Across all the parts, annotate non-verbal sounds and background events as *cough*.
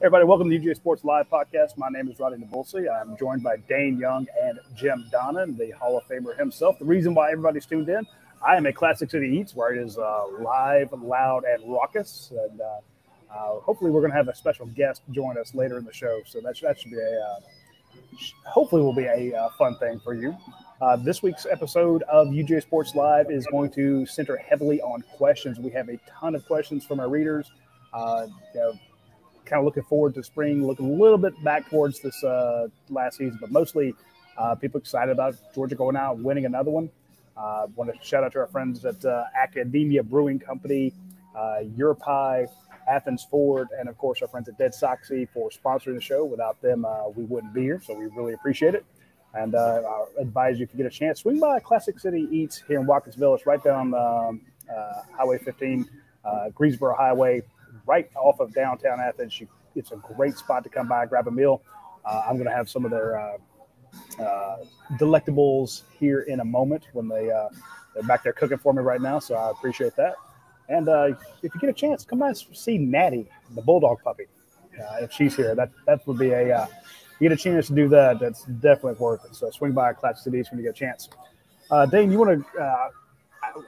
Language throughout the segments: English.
everybody, welcome to the UGA Sports Live podcast. My name is Radi Nabulsi. I'm joined by Dayne Young and Jim Donnan, the Hall of Famer himself. The reason why everybody's tuned in, I am at Classic City Eats, where it is uh, live, loud, and raucous. And uh, uh, hopefully, we're going to have a special guest join us later in the show. So that, that should be a, uh, hopefully, will be a uh, fun thing for you. Uh, this week's episode of UGA Sports Live is going to center heavily on questions. We have a ton of questions from our readers. You know, kind of looking forward to spring, looking a little bit back towards this uh, last season, but mostly uh, people excited about Georgia going out winning another one. Uh, want to shout out to our friends at uh, Academia Brewing Company, uh, Europie, Athens Ford, and of course our friends at Dead Soxy for sponsoring the show. Without them, uh, we wouldn't be here, so we really appreciate it. And I advise you if you get a chance, swing by Classic City Eats here in Watkins It's right down um, Highway 15, Greensboro Highway right off of downtown Athens. You, it's a great spot to come by, grab a meal. Uh, I'm going to have some of their uh, uh, delectables here in a moment when they uh, they're back there cooking for me right now. So I appreciate that. And uh, if you get a chance, come by and see Maddie, the bulldog puppy. Uh, if she's here, that that would be a you get a chance to do that. That's definitely worth it. So swing by Classic Cities when you get a chance. Dayne, you want to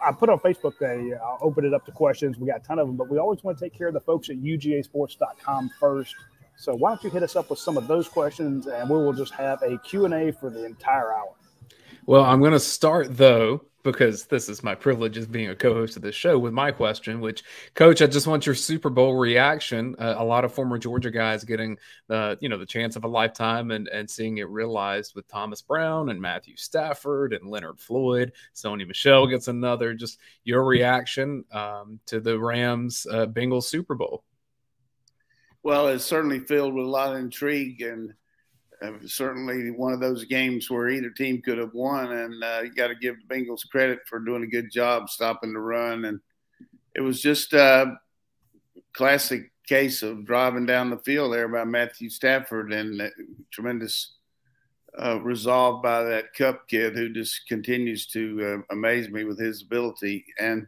I put on Facebook that I'll open it up to questions. We got a ton of them, but we always want to take care of the folks at UGAsports.com first. So why don't you hit us up with some of those questions, and we will just have a Q&A for the entire hour. Well, I'm going to start, though, because this is my privilege as being a co-host of this show with my question which coach i just want your super bowl reaction. Uh, a lot of former georgia guys getting the you know the chance of a lifetime and and seeing it realized with thomas brown and matthew stafford and leonard floyd. Sony michel gets another. Just your reaction um, to the rams uh, bengals super bowl. Well it's certainly filled with a lot of intrigue and uh, certainly one of those games where either team could have won, and uh, you got to give the Bengals credit for doing a good job stopping the run. And it was just a classic case of driving down the field there by Matthew Stafford and tremendous uh, resolve by that Kupp kid who just continues to uh, amaze me with his ability. And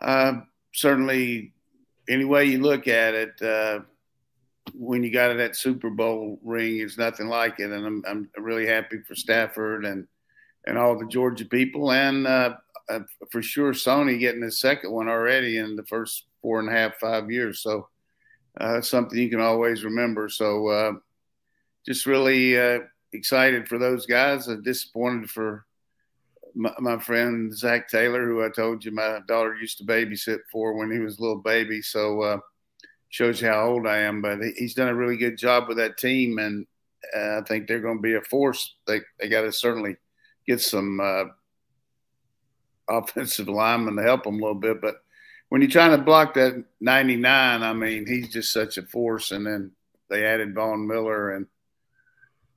uh, certainly, any way you look at it, uh, when you got that Super Bowl ring, it's nothing like it. And I'm, I'm really happy for Stafford and and all the Georgia people, and uh, uh, for sure Sony getting the second one already in the first four and a half five years. So uh, something you can always remember. So uh, just really uh, excited for those guys. Uh, disappointed for my, my, friend Zach Taylor, who I told you my daughter used to babysit for when he was a little baby. So shows you how old I am. But he's done a really good job with that team, and uh, I think they're going to be a force. They they got to certainly get some uh, offensive linemen to help them a little bit. But when you're trying to block that 99, I mean, he's just such a force. And then they added Von Miller and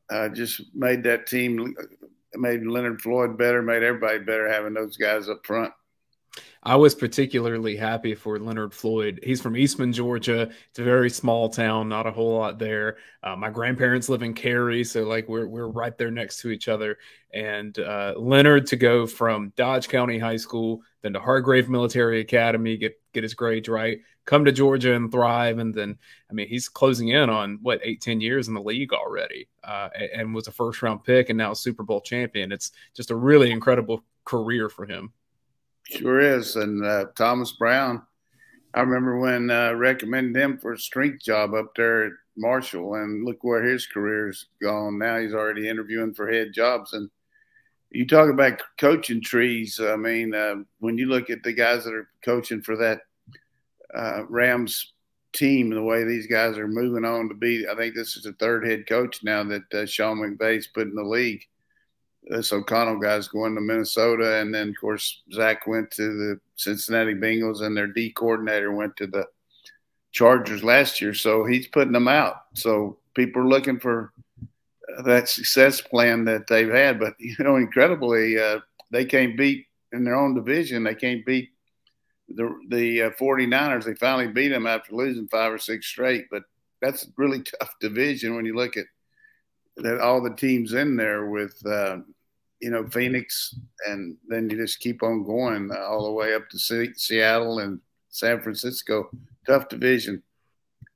uh, just made that team, made Leonard Floyd better, made everybody better having those guys up front. I was particularly happy for Leonard Floyd. He's from Eastman, Georgia. It's a very small town, not a whole lot there. Uh, my grandparents live in Cary, so like we're we're right there next to each other. And uh, Leonard to go from Dodge County High School, then to Hargrave Military Academy, get get his grades right, come to Georgia and thrive, and then I mean he's closing in on what eight ten years in the league already, uh, and was a first round pick and now Super Bowl champion. It's just a really incredible career for him. Sure is. And uh, Thomas Brown, I remember when uh, recommended him for a strength job up there at Marshall, and look where his career's gone. Now he's already interviewing for head jobs. And you talk about coaching trees. I mean, uh, when you look at the guys that are coaching for that uh, Rams team, the way these guys are moving on to be, I think this is the third head coach now that uh, Sean McVay's put in the league this O'Connell guy's going to Minnesota, and then of course Zach went to the Cincinnati Bengals, and their D coordinator went to the Chargers last year. So he's putting them out. So people are looking for that success plan that they've had, but you know, incredibly, uh, they can't beat in their own division. They can't beat the the uh, 49ers. They finally beat them after losing five or six straight, but that's a really *laughs* tough division when you look at that all the teams in there with uh, you know Phoenix, and then you just keep on going all the way up to C- Seattle and San Francisco. Tough division.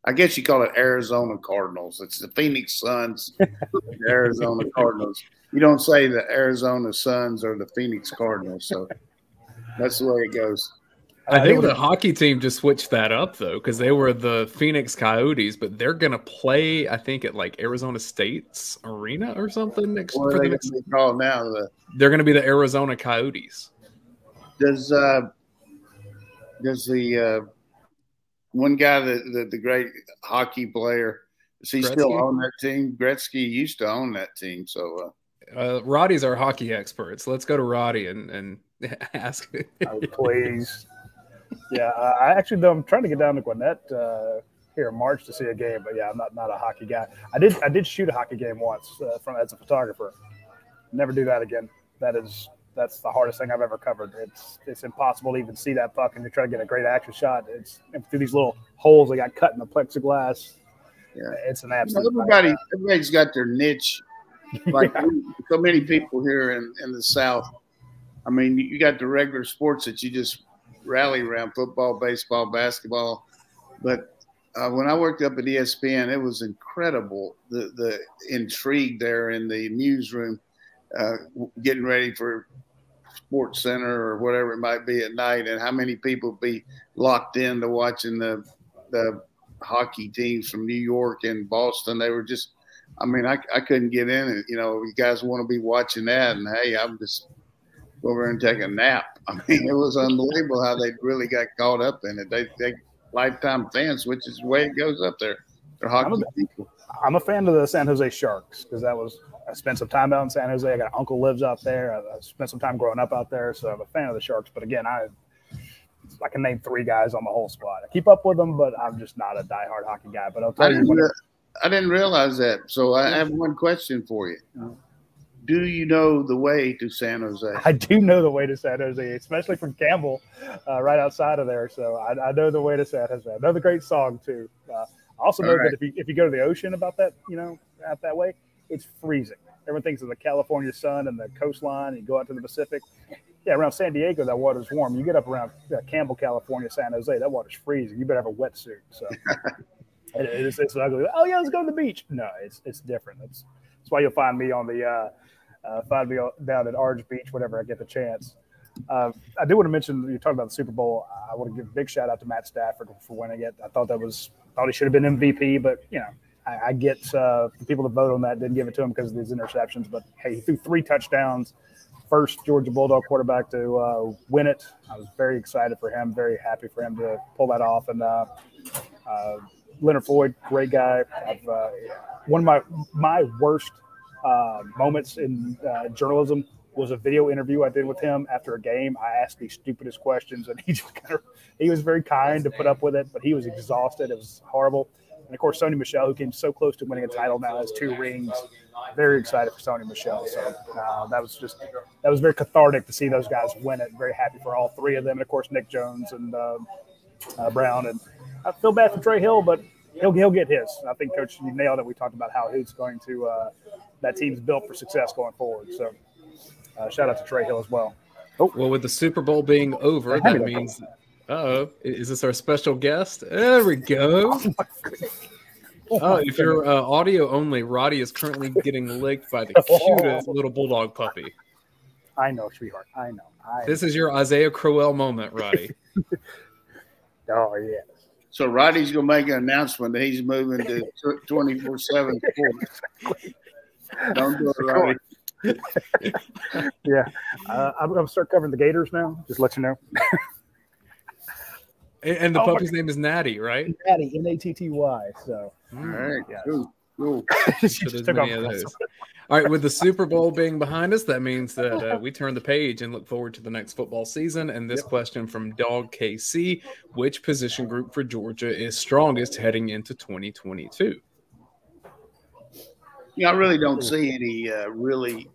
I guess you call it Arizona Cardinals. It's the Phoenix Suns, the Arizona *laughs* Cardinals. You don't say the Arizona Suns or the Phoenix Cardinals. So that's the way it goes. I think the hockey team just switched that up though, because they were the Phoenix Coyotes, but they're gonna play, I think, at like Arizona State's arena or something next. What for are the they next gonna be called now? The, they're gonna be the Arizona Coyotes. does uh, does the uh, one guy that the, the great hockey player does he still on that team? Gretzky used to own that team, so uh, Uh, Radi's our hockey expert, so let's go to Radi and and *laughs* ask. Oh, please. Yeah, I actually though I'm trying to get down to Gwinnett uh, here in March to see a game, but yeah, I'm not not a hockey guy. I did I did shoot a hockey game once uh, from as a photographer. Never do that again. That is that's the hardest thing I've ever covered. It's it's impossible to even see that puck and you try to get a great action shot. It's through these little holes that got cut in the plexiglass. Yeah. it's an absolute. everybody nightmare. everybody's got their niche. *laughs* Like so many people here in, in the South. I mean, you got the regular sports that you just rally around football, baseball, basketball. But uh, when I worked up at ESPN, it was incredible the, the intrigue there in the newsroom, uh, getting ready for Sports Center or whatever it might be at night, and how many people be locked into watching the the hockey teams from New York and Boston. They were just, I mean, I, I couldn't get in it. You know, you guys want to be watching that, and hey, I'm just go over and take a nap. *laughs* I mean, it was unbelievable how they really got caught up in it. They they lifetime fans, which is the way it goes up there. They're hockey I'm a- people. I'm a fan of the San Jose Sharks because that was I spent some time out in San Jose. I got an uncle lives out there. I, I spent some time growing up out there, so I'm a fan of the Sharks. But again, I I can name three guys on the whole squad. I keep up with them, but I'm just not a diehard hockey guy. But I'll I tell you, didn't, re- I didn't realize that. So I have one question for you. Uh-huh. Do you know the way to San Jose? I do know the way to San Jose, especially from Campbell, uh, right outside of there. So I, I know the way to San Jose. Another great song too. Uh, I also know right. that if you if you go to the ocean about that, you know, out that way, it's freezing. Everyone thinks of the California sun and the coastline. And you go out to the Pacific. Yeah, around San Diego, that water's warm. You get up around uh, Campbell, California, San Jose, that water's freezing. You better have a wetsuit. So *laughs* it, it's, it's ugly. Oh yeah, let's go to the beach. No, it's it's different. That's that's why you'll find me on the uh, uh, find me down at Orange Beach whenever I get the chance. Uh, I do want to mention you talked about the Super Bowl. I want to give a big shout out to Matt Stafford for winning it. I thought that was thought he should have been MVP, but you know I, I get uh, the people that vote on that didn't give it to him because of these interceptions. But hey, he threw three touchdowns. First Georgia Bulldog quarterback to uh, win it. I was very excited for him. Very happy for him to pull that off. And uh, uh, Leonard Floyd, great guy. I've, one of my my worst uh, moments in uh, journalism was a video interview I did with him after a game. I asked the stupidest questions, and *laughs* he just kind of he was very kind to put up with it, but he was exhausted. It was horrible. And of course, Sony Michel, who came so close to winning a title, now has two rings. Very excited for Sony Michel. So uh, that was just that was very cathartic to see those guys win it. Very happy for all three of them, and of course Nick Jones and uh, uh, Brown. And I feel bad for Trey Hill, but he'll he'll get his. I think Coach, you nailed it. We talked about how he's going to uh, that team's built for success going forward. So uh, shout out to Trey Hill as well. Well, with the Super Bowl being over, that means. Oh, is this our special guest? There we go. *laughs* Oh, if you're uh, audio only, Radi is currently getting licked by the *laughs* cutest little bulldog puppy. I know, sweetheart. I know. I This is your Isaiah Crowell moment, Radi. *laughs* oh yeah. So Radi's gonna make an announcement that he's moving to twenty four seven *laughs* sports. Don't do it, Radi. *laughs* Yeah, uh, I'm going to start covering the Gators now. Just let you know. And, and the Oh puppy's name is Natty, right? Natty, N A T T Y. So All right, Yeah. cool, cool. *laughs* she So just there's took many off. All right, with the Super Bowl being behind us, that means that uh, we turn the page and look forward to the next football season. And this question from Dog KC Which position group for Georgia is strongest heading into 2022? Yeah, I really don't see any uh, really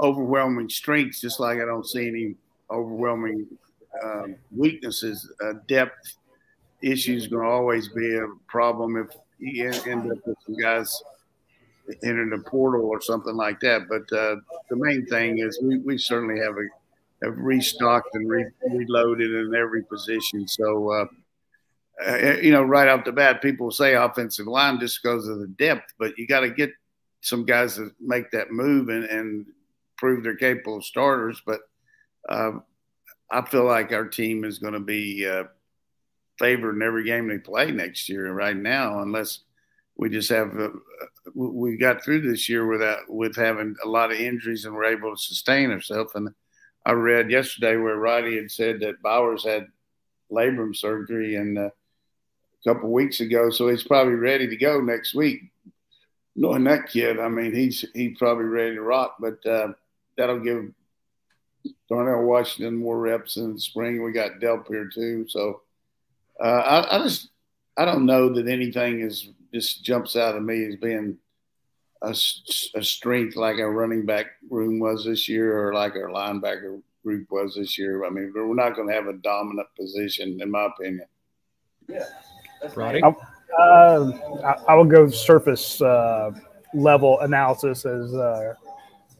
overwhelming strengths, just like I don't see any overwhelming um, weaknesses. Uh, depth issues going to always be a problem if you end up with some guys entering the portal or something like that. But uh, the main thing is we, we certainly have a have restocked and re- reloaded in every position. So uh, uh, you know, right off the bat, people say offensive line just goes to the depth, but you got to get some guys that make that move and, and prove they're capable of starters. But uh, I feel like our team is going to be uh, favored in every game they play next year. Right now, unless we just have uh, we got through this year without with having a lot of injuries and we're able to sustain ourselves. And I read yesterday where Radi had said that Bowers had labrum surgery and uh, a couple weeks ago, so he's probably ready to go next week. Knowing that kid, I mean, he's he's probably ready to rock. But uh, that'll give Darnell Washington more reps in the spring. We got Delp here too, so uh, I, I just I don't know that anything is just jumps out at me as being a, a, strength like our running back room was this year or like our linebacker group was this year. I mean, we're not going to have a dominant position, in my opinion. Yeah. Radi? I, uh, I, I will go surface uh, level analysis as uh,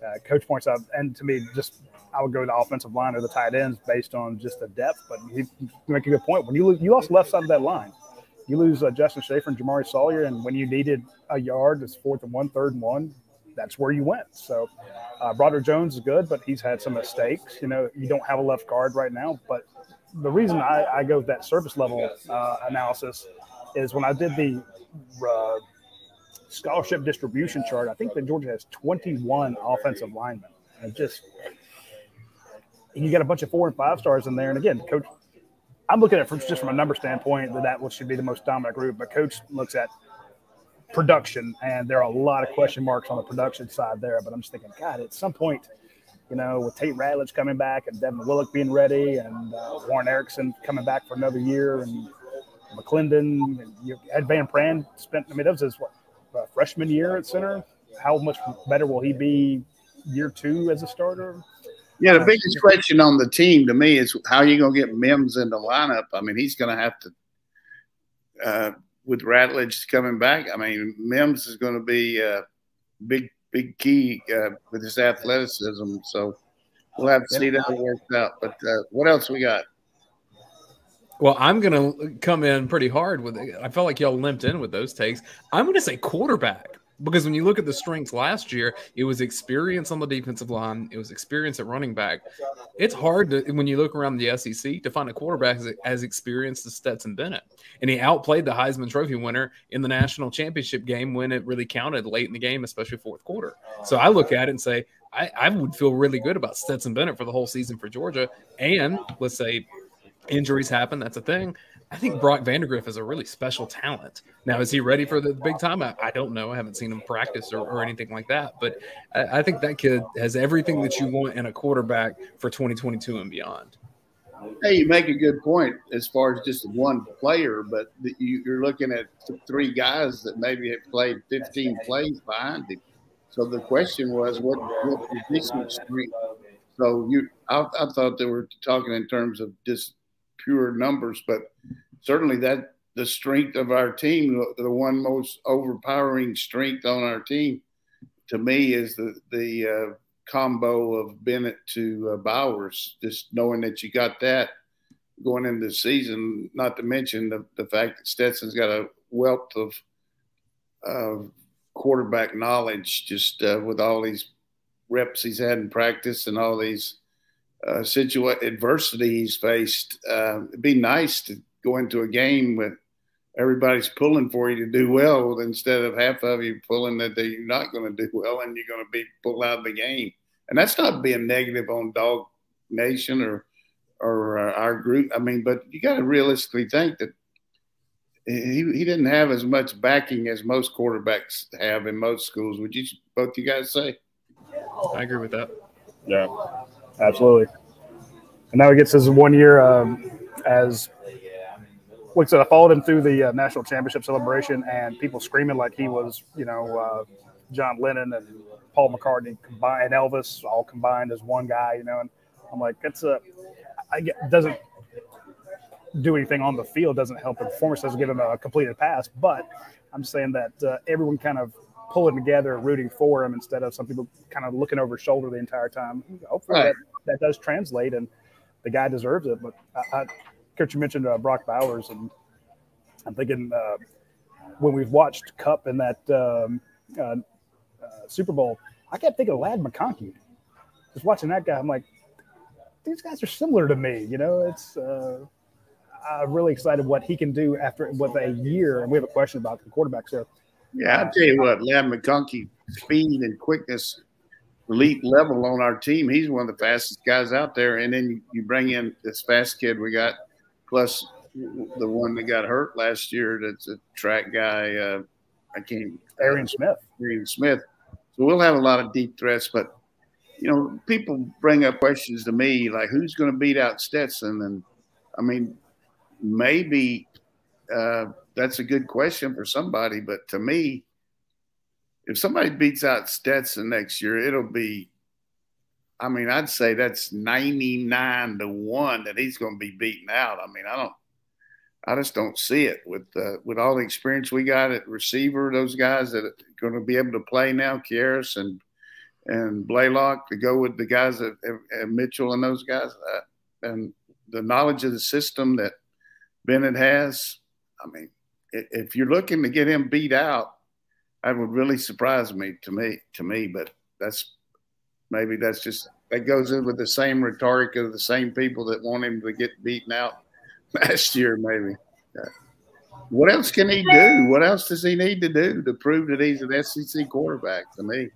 uh, coach points out. And to me, just I would go to the offensive line or the tight ends based on just the depth. But he make a good point. When you you lost left side of that line, you lose uh, Justin Shaffer and Jamaree Salyer, and when you needed a yard, it's fourth and one, third and one. That's where you went. So, uh, Jones is good, but he's had some mistakes. You know, you don't have a left guard right now. But the reason I, I go with that service level uh, analysis is when I did the uh, scholarship distribution chart, I think that Georgia has 21 offensive linemen. And just you got a bunch of four and five stars in there. And again, coach I'm looking at from just from a number standpoint that that should be the most dominant group. But coach looks at production, and there are a lot of question marks on the production side there. But I'm just thinking, God, at some point, you know, with Tate Ratledge coming back and Devin Willock being ready, and uh, Warren Ericson coming back for another year, and McClendon, and you had Van Pran spent. I mean, that was his what, uh, freshman year at center. How much better will he be year two as a starter? Yeah, the biggest question on the team to me is how are you going to get Mims in the lineup? I mean, he's going to have to, uh, with Ratledge coming back. I mean, Mims is going to be a big, big key uh, with his athleticism. So we'll have to see that it works out. But uh, what else we got? Well, I'm going to come in pretty hard with it. I felt like y'all limped in with those takes. I'm going to say quarterback because when you look at the strengths last year, it was experience on the defensive line, it was experience at running back. It's hard to when you look around the SEC to find a quarterback as, as experienced as Stetson Bennett, and he outplayed the Heisman Trophy winner in the national championship game when it really counted late in the game, especially fourth quarter. So I look at it and say I, I would feel really good about Stetson Bennett for the whole season for Georgia, and let's say injuries happen, that's a thing. I think Brock Vandagriff is a really special talent. Now, is he ready for the big time? I, I don't know. I haven't seen him practice or, or anything like that. But I, I, think that kid has everything that you want in a quarterback for 2022 and beyond. Hey, you make a good point as far as just one player, but you, are looking at three guys that maybe have played 15 plays behind him. So the question was, what, what position strength? So you, I, I thought they were talking in terms of just pure numbers, but certainly that the strength of our team, the one most overpowering strength on our team, to me, is the the uh, combo of Bennett to uh, Bowers. Just knowing that you got that going into the season, not to mention the, the fact that Stetson's got a wealth of uh, quarterback knowledge, just uh, with all these reps he's had in practice and all these uh, situa- adversity he's faced. Uh, it'd be nice to go into a game with everybody's pulling for you to do well instead of half of you pulling that they're not going to do well and you're going to be pulled out of the game. And that's not being negative on Dog Nation or or uh, our group. I mean, but you got to realistically think that he, he didn't have as much backing as most quarterbacks have in most schools. Would you both you guys say? I agree with that. Yeah, absolutely. And now he gets his one year um, as like I said, I followed him through the uh, national championship celebration and people screaming like he was, you know, uh, John Lennon and Paul McCartney combined, and Elvis all combined as one guy, you know. And I'm like, that's a, I get, doesn't do anything on the field, doesn't help the performance, doesn't give him a completed pass. But I'm saying that uh, everyone kind of pulling together, and rooting for him instead of some people kind of looking over his shoulder the entire time. Hopefully right. that, that does translate and the guy deserves it. But I, I Coach, you mentioned uh, Brock Bowers, and I'm thinking uh, when we've watched Kupp in that um, uh, uh, Super Bowl, I kept thinking of Ladd McConkey. Just watching that guy, I'm like, these guys are similar to me. You know, it's. Uh, I'm really excited what he can do after with a year. And we have a question about the quarterbacks there. Yeah, I'll tell you what, Ladd McConkey, speed and quickness, elite level on our team. He's one of the fastest guys out there. And then you bring in this fast kid we got, plus the one that got hurt last year. That's a track guy. Uh, I can't. Arian Smith. Arian Smith. So we'll have a lot of deep threats, but you know, people bring up questions to me like, who's going to beat out Stetson? And I mean, maybe uh, that's a good question for somebody, but to me, if somebody beats out Stetson next year, it'll be. I mean, I'd say that's ninety nine to one that he's going to be beaten out. I mean, I don't. I just don't see it with uh, with all the experience we got at receiver. Those guys that are going to be able to play now, Kearis and and Blaylock to go with the guys that Mitchell and those guys, uh, and the knowledge of the system that Bennett has. I mean, if you're looking to get him beat out, that would really surprise me to me to me. But that's maybe that's just that goes in with the same rhetoric of the same people that want him to get beaten out *laughs* last year. Maybe. What else can he do? What else does he need to do to prove that he's an SEC quarterback? To me.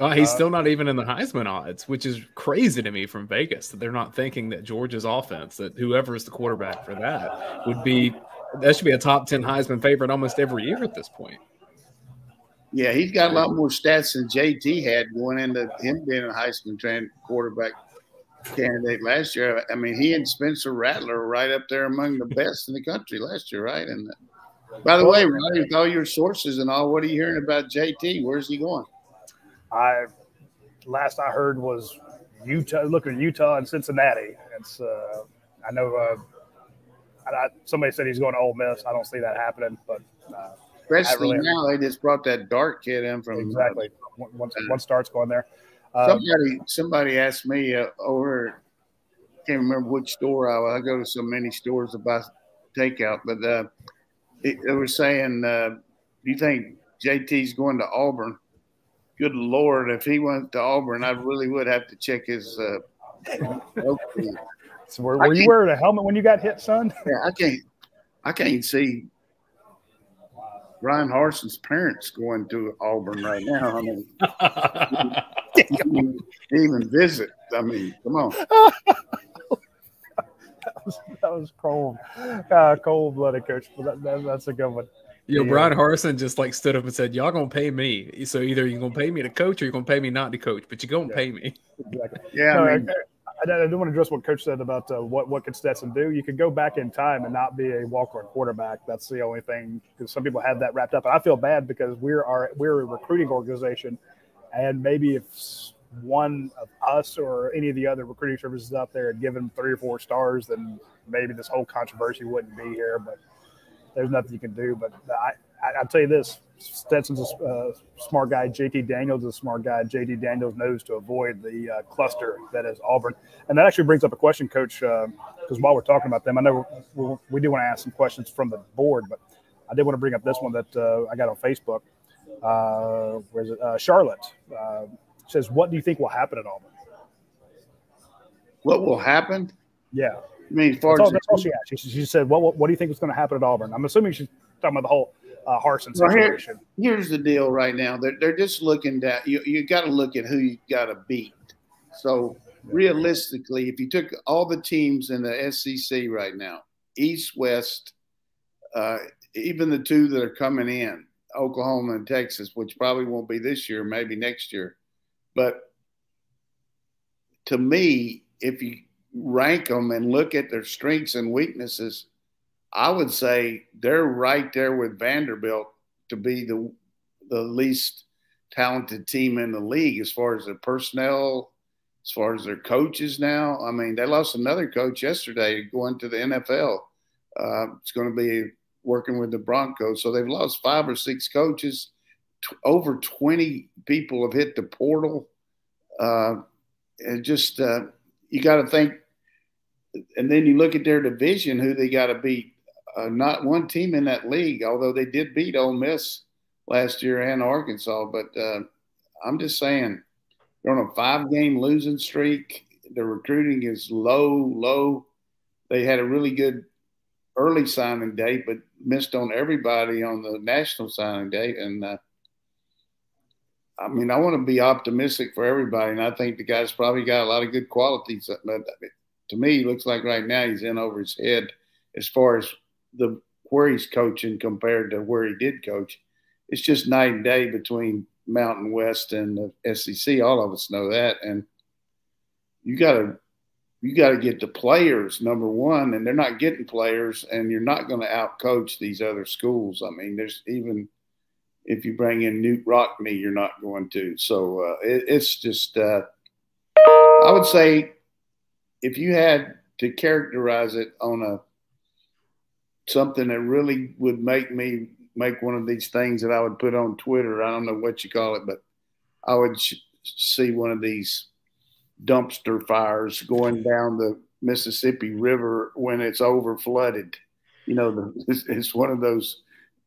Uh, he's uh, still not even in the Heisman odds, which is crazy to me from Vegas that they're not thinking that Georgia's offense, that whoever is the quarterback for that, would be that should be a top ten Heisman favorite almost every year at this point. Yeah, he's got a lot more stats than JT had going into him being a Heisman quarterback candidate last year. I mean, he and Spencer Rattler are right up there among the best in the country last year, right? And by the way, Ronnie, with all your sources and all, what are you hearing about JT? Where's he going? I last I heard was Utah. Looking at Utah and Cincinnati. It's uh, I know uh, I, somebody said he's going to Ole Miss. I don't see that happening, but uh, especially really now they just brought that Dart kid in from exactly once one starts going there. Uh, somebody somebody asked me uh, over. Can't remember which store I, I go to so many stores to buy takeout, but uh, it, they were saying, uh, "Do you think JT's going to Auburn?" good lord, if he went to Auburn, I really would have to check his. Uh, *laughs* so were, were you wearing a helmet when you got hit, son? *laughs* Yeah, I can't. I can't see Bryan Harsin's parents going to Auburn right now. I mean, *laughs* even, even visit. I mean, come on. *laughs* that, was, that was cold, uh, cold blooded, coach. That, that, that's a good one. Yo, yeah. Bryan Harsin just like stood up and said, "Y'all gonna pay me. So either you're gonna pay me to coach, or you're gonna pay me not to coach. But you're gonna yeah. pay me." Exactly. Yeah. No, I, mean, I, I, do want to address what Coach said about uh, what what could Stetson do. You could go back in time and not be a walk-on quarterback. That's the only thing because some people have that wrapped up. And I feel bad because we're our we're a recruiting organization, and maybe if one of us or any of the other recruiting services out there had given three or four stars, then maybe this whole controversy wouldn't be here. But there's nothing you can do. But I, I, will tell you this: Stetson's a uh, smart guy. JT Daniels is a smart guy. JT Daniels knows to avoid the uh, cluster that is Auburn, and that actually brings up a question, Coach. Because uh, while we're talking about them, I know we, we do want to ask some questions from the board, but I did want to bring up this one that uh, I got on Facebook. Uh, where's it? Uh, Charlotte says, "What do you think will happen at Auburn?" What will happen? Yeah. I mean, as far that's, all, that's all she asked. She, she said, what, what, what do you think is going to happen at Auburn?" I'm assuming she's talking about the whole uh, Harsin situation. Well, here, here's the deal right now. They're, they're just looking at you. You got to look at who you got to beat. So realistically, if you took all the teams in the SEC right now, East, West, uh, even the two that are coming in, Oklahoma and Texas, which probably won't be this year, maybe next year. But to me, if you rank them and look at their strengths and weaknesses, I would say they're right there with Vanderbilt to be the the least talented team in the league as far as their personnel, as far as their coaches now. I mean, they lost another coach yesterday going to the NFL. Uh, it's going to be working with the Broncos. So they've lost five or six coaches. T- over 20 people have hit the portal. Uh, and just, uh, you got to think, and then you look at their division, who they got to beat uh, not one team in that league, although they did beat Ole Miss last year and Arkansas. But uh, I'm just saying, they're on a five game losing streak. The recruiting is low, low. They had a really good early signing date, but missed on everybody on the national signing date. And uh, I mean, I want to be optimistic for everybody, and I think the guy's probably got a lot of good qualities. But to me, looks like right now he's in over his head as far as the where he's coaching compared to where he did coach. It's just night and day between Mountain West and the SEC. All of us know that, and you got to you got to get the players number one, and they're not getting players, and you're not going to outcoach these other schools. I mean, there's even if you bring in Knute Rockne, you're not going to. So uh, it, it's just, uh, I would say, if you had to characterize it on a something that really would make me make one of these things that I would put on Twitter. I don't know what you call it, but I would sh- see one of these dumpster fires going down the Mississippi River when it's over flooded. You know, the, *laughs* it's, it's one of those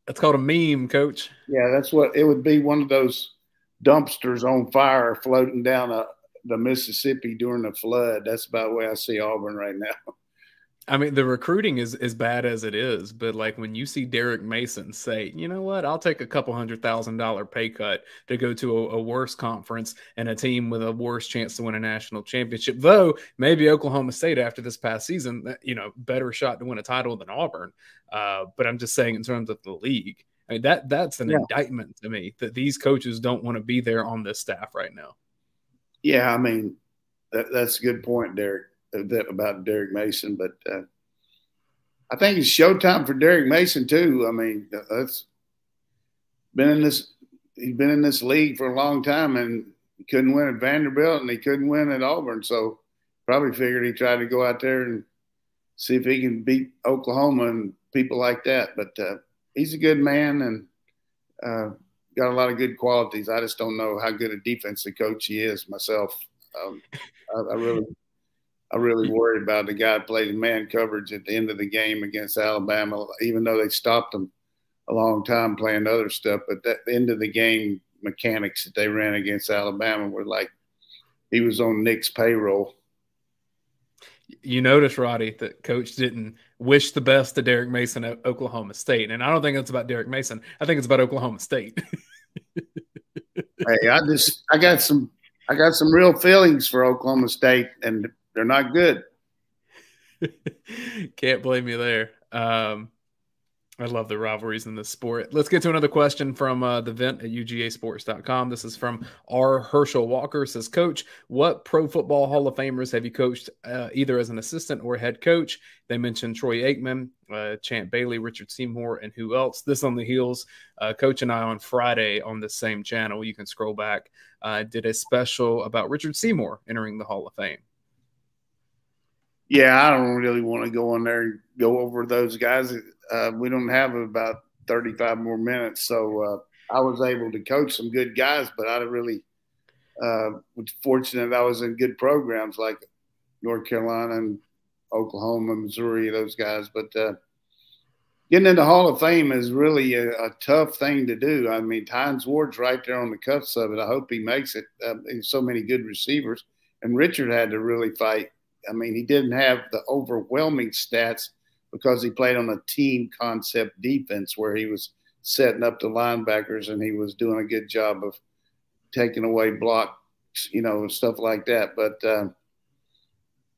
that's called a meme, coach. Yeah, that's what it would be one of those dumpsters on fire floating down a, the Mississippi during the flood. That's about the way I see Auburn right now. *laughs* I mean, the recruiting is as bad as it is, but like when you see Derek Mason say, you know what, I'll take a couple hundred thousand dollar pay cut to go to a, a, worse conference and a team with a worse chance to win a national championship. Though maybe Oklahoma State after this past season, you know, better shot to win a title than Auburn. Uh, but I'm just saying in terms of the league, I mean that that's an yeah. indictment to me that these coaches don't want to be there on this staff right now. Yeah, I mean that, that's a good point, Derek that about Derek Mason, but uh, I think it's showtime for Derek Mason too. I mean, that's been in this. He's been in this league for a long time, and he couldn't win at Vanderbilt, and he couldn't win at Auburn. So probably figured he tried to go out there and see if he can beat Oklahoma and people like that. But uh, he's a good man and uh, got a lot of good qualities. I just don't know how good a defensive coach he is myself. Um, I, I really I really mm-hmm. worried about the guy playing man coverage at the end of the game against Alabama, even though they stopped him a long time playing other stuff. But that the end of the game mechanics that they ran against Alabama were like he was on Nick's payroll. You notice, Radi, that coach didn't wish the best to Derek Mason at Oklahoma State. And I don't think it's about Derek Mason. I think it's about Oklahoma State. *laughs* hey, I just I got some I got some real feelings for Oklahoma State and they're not good. *laughs* Can't blame you there. Um, I love the rivalries in this sport. Let's get to another question from uh, the vent at UGAsports.com. This is from R. Herschel Walker. Says, Coach, what Pro Football Hall of Famers have you coached uh, either as an assistant or head coach? They mentioned Troy Aikman, uh, Champ Bailey, Richard Seymour, and who else? This on the heels. Uh, Coach and I on Friday on the same channel, you can scroll back, uh, did a special about Richard Seymour entering the Hall of Fame yeah, I don't really want to go in there and go over those guys. Uh, we don't have about 35 more minutes. So uh, I was able to coach some good guys, but I really uh, was fortunate I was in good programs like North Carolina and Oklahoma, Missouri, those guys. But uh, getting in the Hall of Fame is really a, a, tough thing to do. I mean, Hines Ward's right there on the cuffs of it. I hope he makes it. Uh, so many good receivers. And Richard had to really fight I mean, he didn't have the overwhelming stats because he played on a team concept defense where he was setting up the linebackers and he was doing a good job of taking away blocks, you know, stuff like that. But uh,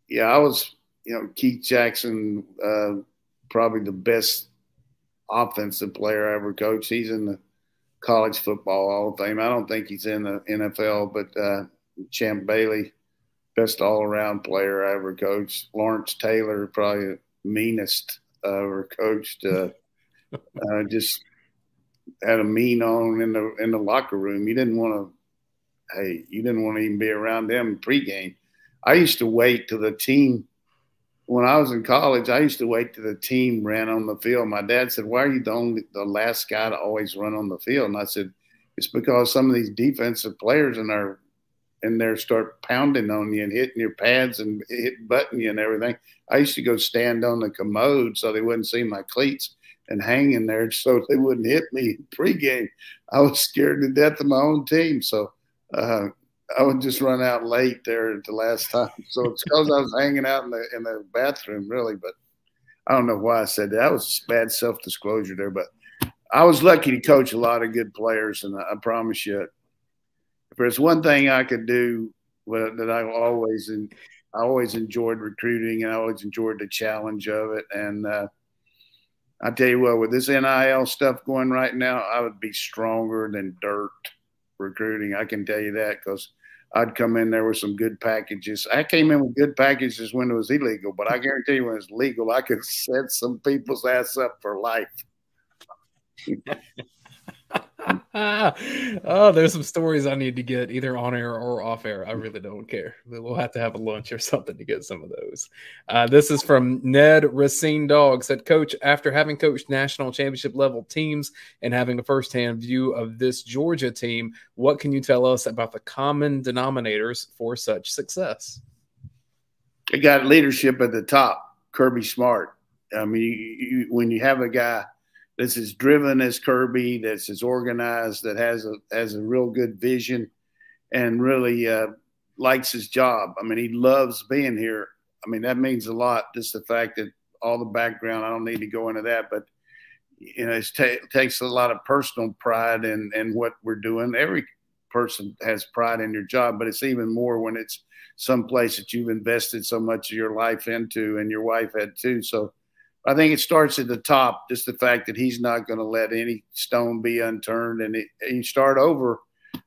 yeah, I was, you know, Keith Jackson, uh, probably the best offensive player I ever coached. He's in the college football Hall of Fame. I don't think he's in the NFL, but uh, Champ Bailey best all around player I ever coached. Lawrence Taylor, probably the meanest I ever coached. Uh, *laughs* uh, just had a mean on in the in the locker room. You didn't want to. Hey, you didn't want to even be around them pregame. I used to wait till the team. When I was in college, I used to wait till the team ran on the field. My dad said, "Why are you the only the last guy to always run on the field?" And I said, "It's because some of these defensive players in our in there start pounding on you and hitting your pads and hit button you and everything. I used to go stand on the commode so they wouldn't see my cleats and hang in there so they wouldn't hit me pregame. I was scared to death of my own team. So uh, I would just run out late there the last time. So it's because I was hanging out in the in the bathroom, really. But I don't know why I said that. That was bad self disclosure there. But I was lucky to coach a lot of good players, and I promise you, if there's one thing I could do that I always and I always enjoyed recruiting, and I always enjoyed the challenge of it. And uh, I tell you what, with this NIL stuff going right now, I would be stronger than dirt recruiting. I can tell you that because I'd come in there with some good packages. I came in with good packages when it was illegal, but I guarantee you when it's legal, I could *laughs* set some people's ass up for life. *laughs* *laughs* oh, there's some stories I need to get either on air or off air. I really don't care. We'll have to have a lunch or *laughs* something to get some of those. Uh, this is from Ned Racine Dog. Said, Coach, after having coached national championship level teams and having a firsthand view of this Georgia team, what can you tell us about the common denominators for such success? It got leadership at the top. Kirby Smart. I mean, you, you, when you have a guy that's as driven as Kirby, that's as organized, that has a has a real good vision, and really uh, likes his job. I mean, he loves being here. I mean, that means a lot. Just the fact that all the background. I don't need to go into that, but you know, it ta- takes a lot of personal pride in in what we're doing. Every person has pride in your job, but it's even more when it's some place that you've invested so much of your life into, and your wife had too. So I think it starts at the top, just the fact that he's not going to let any stone be unturned, and you start over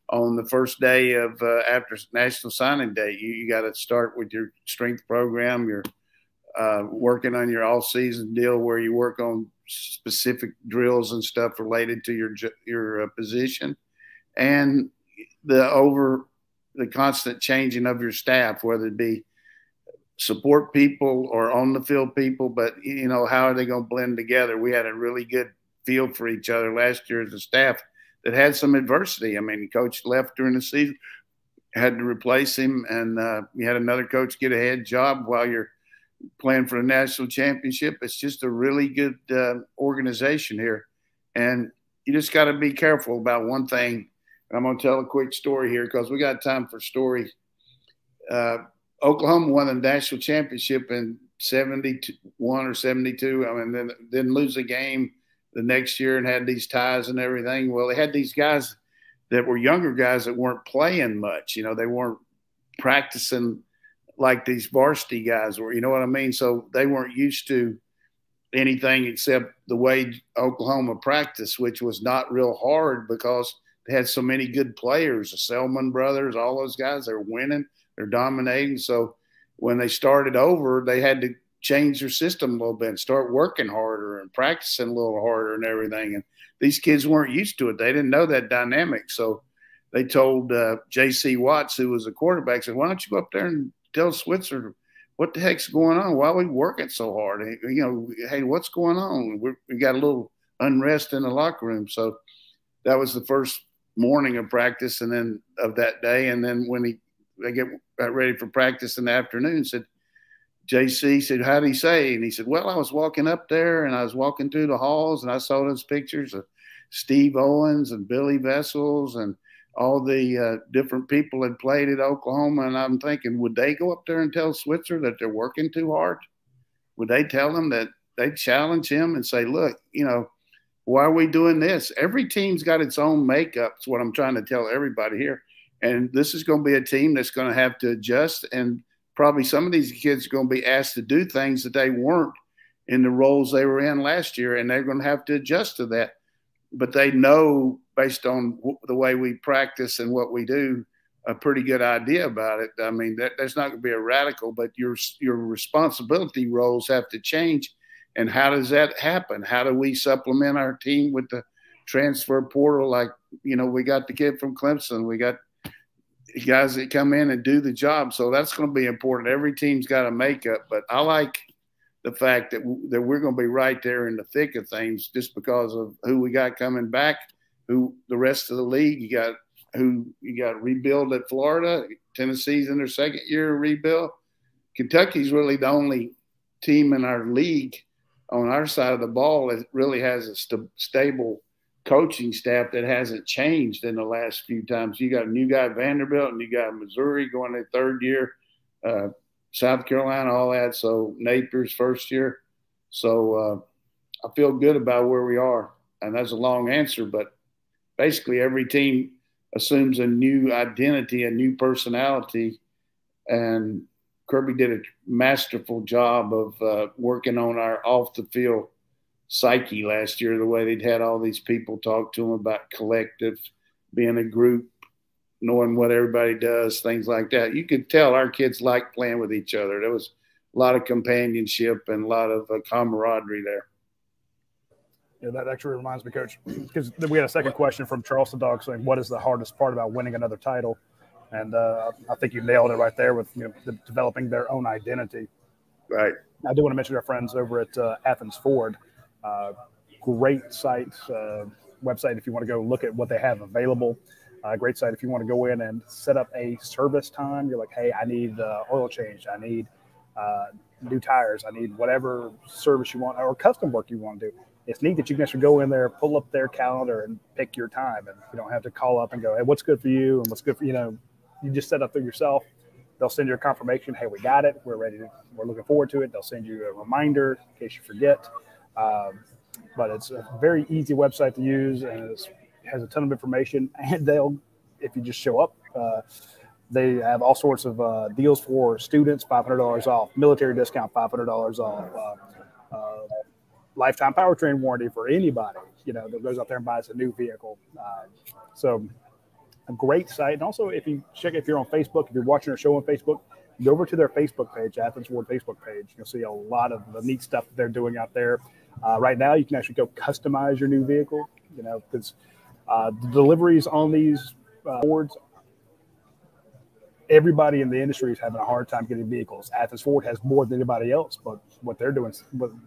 on the first day of uh, after National Signing Day. You, you got to start with your strength program. You're uh, working on your all-season deal where you work on specific drills and stuff related to your your uh, position, and the over the constant changing of your staff, whether it be support people or on the field people, but you know, how are they going to blend together? We had a really good feel for each other last year as a staff that had some adversity. I mean, coach left during the season, had to replace him, and uh, you had another coach get a head job while you're playing for a national championship. It's just a really good uh, organization here, and you just got to be careful about one thing. And I'm going to tell a quick story here because we got time for stories. Uh, Oklahoma won the national championship in 71 or 72. I mean, then didn't lose a game the next year and had these ties and everything. Well, they had these guys that were younger guys that weren't playing much. You know, they weren't practicing like these varsity guys were. You know what I mean? So they weren't used to anything except the way Oklahoma practiced, which was not real hard because they had so many good players. The Selmon brothers, all those guys, they were winning they're dominating. So when they started over, they had to change their system a little bit and start working harder and practicing a little harder and everything. And these kids weren't used to it. They didn't know that dynamic. So they told uh, J.C. Watts, who was a quarterback, said, "Why don't you go up there and tell Switzer what the heck's going on? Why are we working so hard? You know, hey, what's going on? We're, we got a little unrest in the locker room." So that was the first morning of practice, and then of that day. And then when he they get ready for practice in the afternoon. Said, JC said, How'd he say? And he said, Well, I was walking up there and I was walking through the halls and I saw those pictures of Steve Owens and Billy Vessels and all the uh, different people had played at Oklahoma. And I'm thinking, would they go up there and tell Switzer that they're working too hard? Would they tell him that they challenge him and say, Look, you know, why are we doing this? Every team's got its own makeup. It's what I'm trying to tell everybody here. And this is going to be a team that's going to have to adjust. And probably some of these kids are going to be asked to do things that they weren't in the roles they were in last year. And they're going to have to adjust to that. But they know, based on the way we practice and what we do, a pretty good idea about it. I mean, that, that's not going to be a radical, but your your responsibility roles have to change. And how does that happen? How do we supplement our team with the transfer portal? Like, you know, we got the kid from Clemson, we got guys that come in and do the job. So that's going to be important. Every team's got a makeup, but I like the fact that that we're going to be right there in the thick of things just because of who we got coming back. Who the rest of the league? You got who you got rebuild at Florida. Tennessee's in their second year of rebuild. Kentucky's really the only team in our league on our side of the ball that really has a st- stable coaching staff that hasn't changed in the last few times. You got a new guy Vanderbilt, and you got Missouri going their third year, uh, South Carolina, all that. So Napier's first year. So uh, I feel good about where we are, and that's a long answer, but basically every team assumes a new identity, a new personality, and Kirby did a masterful job of uh, working on our off the field psyche last year. The way they'd had all these people talk to them about collective, being a group, knowing what everybody does, things like that. You could tell our kids like playing with each other. There was a lot of companionship and a lot of uh, camaraderie there. Yeah, that actually reminds me, Coach, because we had a second question from Charleston Dog saying, "What is the hardest part about winning another title?" And uh, I think you nailed it right there with you know, the, developing their own identity. Right. I do want to mention our friends over at uh, Athens Ford. Uh, great site, uh, website if you want to go look at what they have available. Uh, great site if you want to go in and set up a service time. You're like, hey, I need uh, oil change. I need new tires. I need whatever service you want or custom work you want to do it's neat that you can actually go in there, pull up their calendar, and pick your time, and you don't have to call up and go, "Hey, what's good for you?" and what's good for you know. You just set up there yourself. They'll send you a confirmation. Hey, we got it. We're ready. To, we're looking forward to it. They'll send you a reminder in case you forget. Um, but it's a very easy website to use, and it has a ton of information. *laughs* And they'll, if you just show up, uh, they have all sorts of uh, deals for students: five hundred dollars off, military discount, five hundred dollars off. Uh, uh lifetime powertrain warranty for anybody, you know, that goes out there and buys a new vehicle. Uh, so a great site. And also if you check, if you're on Facebook, if you're watching our show on Facebook, go over to their Facebook page, Athens Ford Facebook page. You'll see a lot of the neat stuff that they're doing out there. Uh, right now, you can actually go customize your new vehicle, you know, because uh, the deliveries on these uh, Fords everybody in the industry is having a hard time getting vehicles. Athens Ford has more than anybody else, but what they're doing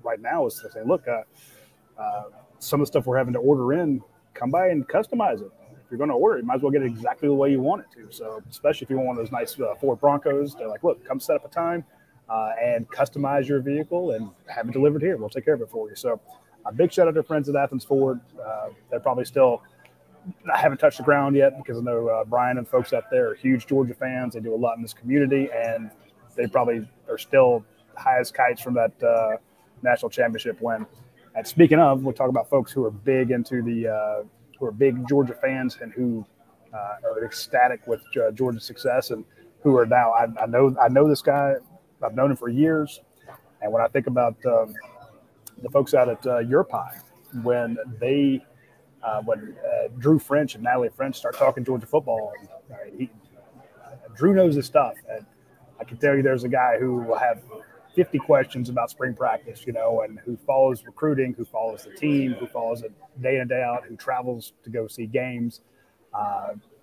right now is to say, look, uh, uh, some of the stuff we're having to order in, come by and customize it. If you're going to order it, you might as well get it exactly the way you want it to. So, especially if you want one of those nice uh, Ford Broncos, they're like, look, come set up a time uh, and customize your vehicle and have it delivered here. We'll take care of it for you. So, a big shout out to friends at Athens Ford. Uh, they're probably still I haven't touched the ground yet because I know uh, Brian and folks out there are huge Georgia fans. They do a lot in this community, and they probably are still high as kites from that uh, national championship win. And speaking of, we'll talk about folks who are big into the uh, who are big Georgia fans and who uh, are ecstatic with Georgia's success, and who are now. I, I, know I know this guy. I've known him for years, and when I think about um, the folks out at uh, Pie, when they uh, when uh, Drew French and Natalie French start talking Georgia football, and, uh, he, Drew knows his stuff. And I can tell you there's a guy who will have 50 questions about spring practice, you know, and who follows recruiting, who follows the team, who follows it day in and day out, who travels to go see games.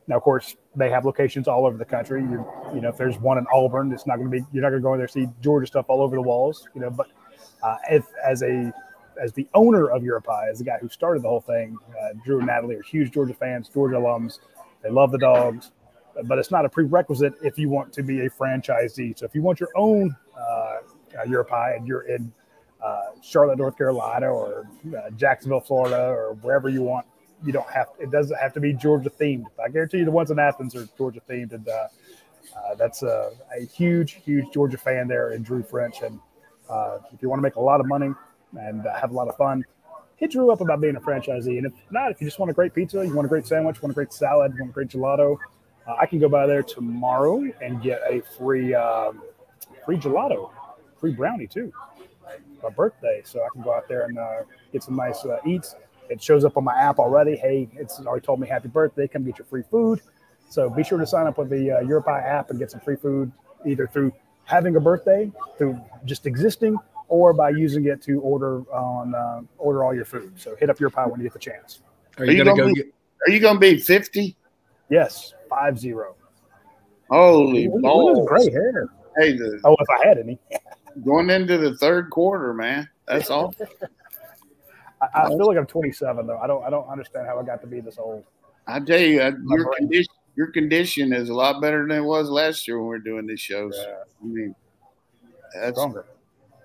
Uh, now, of course, they have locations all over the country. You, you know, if there's one in Auburn, it's not going to be you're not going to go in there see Georgia stuff all over the walls, you know. But uh, if as a as the owner of Your Pie, as the guy who started the whole thing, uh, Drew and Natalie are huge Georgia fans, Georgia alums. They love the dogs, but it's not a prerequisite if you want to be a franchisee. So if you want your own uh, Your Pie and you're in uh, Charlotte, North Carolina, or uh, Jacksonville, Florida, or wherever you want, you don't have. It doesn't have to be Georgia themed. I guarantee you, the ones in Athens are Georgia themed, and uh, uh, that's a, a, huge, huge Georgia fan there in Drew French. And uh, if you want to make a lot of money, and uh, have a lot of fun. Hit Drew up about being a franchisee. And if not, if you just want a great pizza, you want a great sandwich, want a great salad, want a great gelato, uh, I can go by there tomorrow and get a free um, free gelato, free brownie too. My birthday, so I can go out there and uh, get some nice eats. It shows up on my app already. Hey, it's already told me happy birthday. Come get your free food. So be sure to sign up with the uh, Your Pie app and get some free food either through having a birthday, through just existing, or by using it to order on uh, order all your food. So hit up Your Pie when you get the chance. Are you, are you gonna, gonna, go? Be, get... Are you gonna be fifty? Yes, five zero. Holy balls! Gray hair. Hey, the, oh, if I had any. going into the third quarter, man. That's all. *laughs* I, I, feel like I'm 27 though. I don't. I don't understand how I got to be this old. I tell you, uh, your condition, your condition is a lot better than it was last year when we were doing these shows. Yeah. I mean, that's Stronger.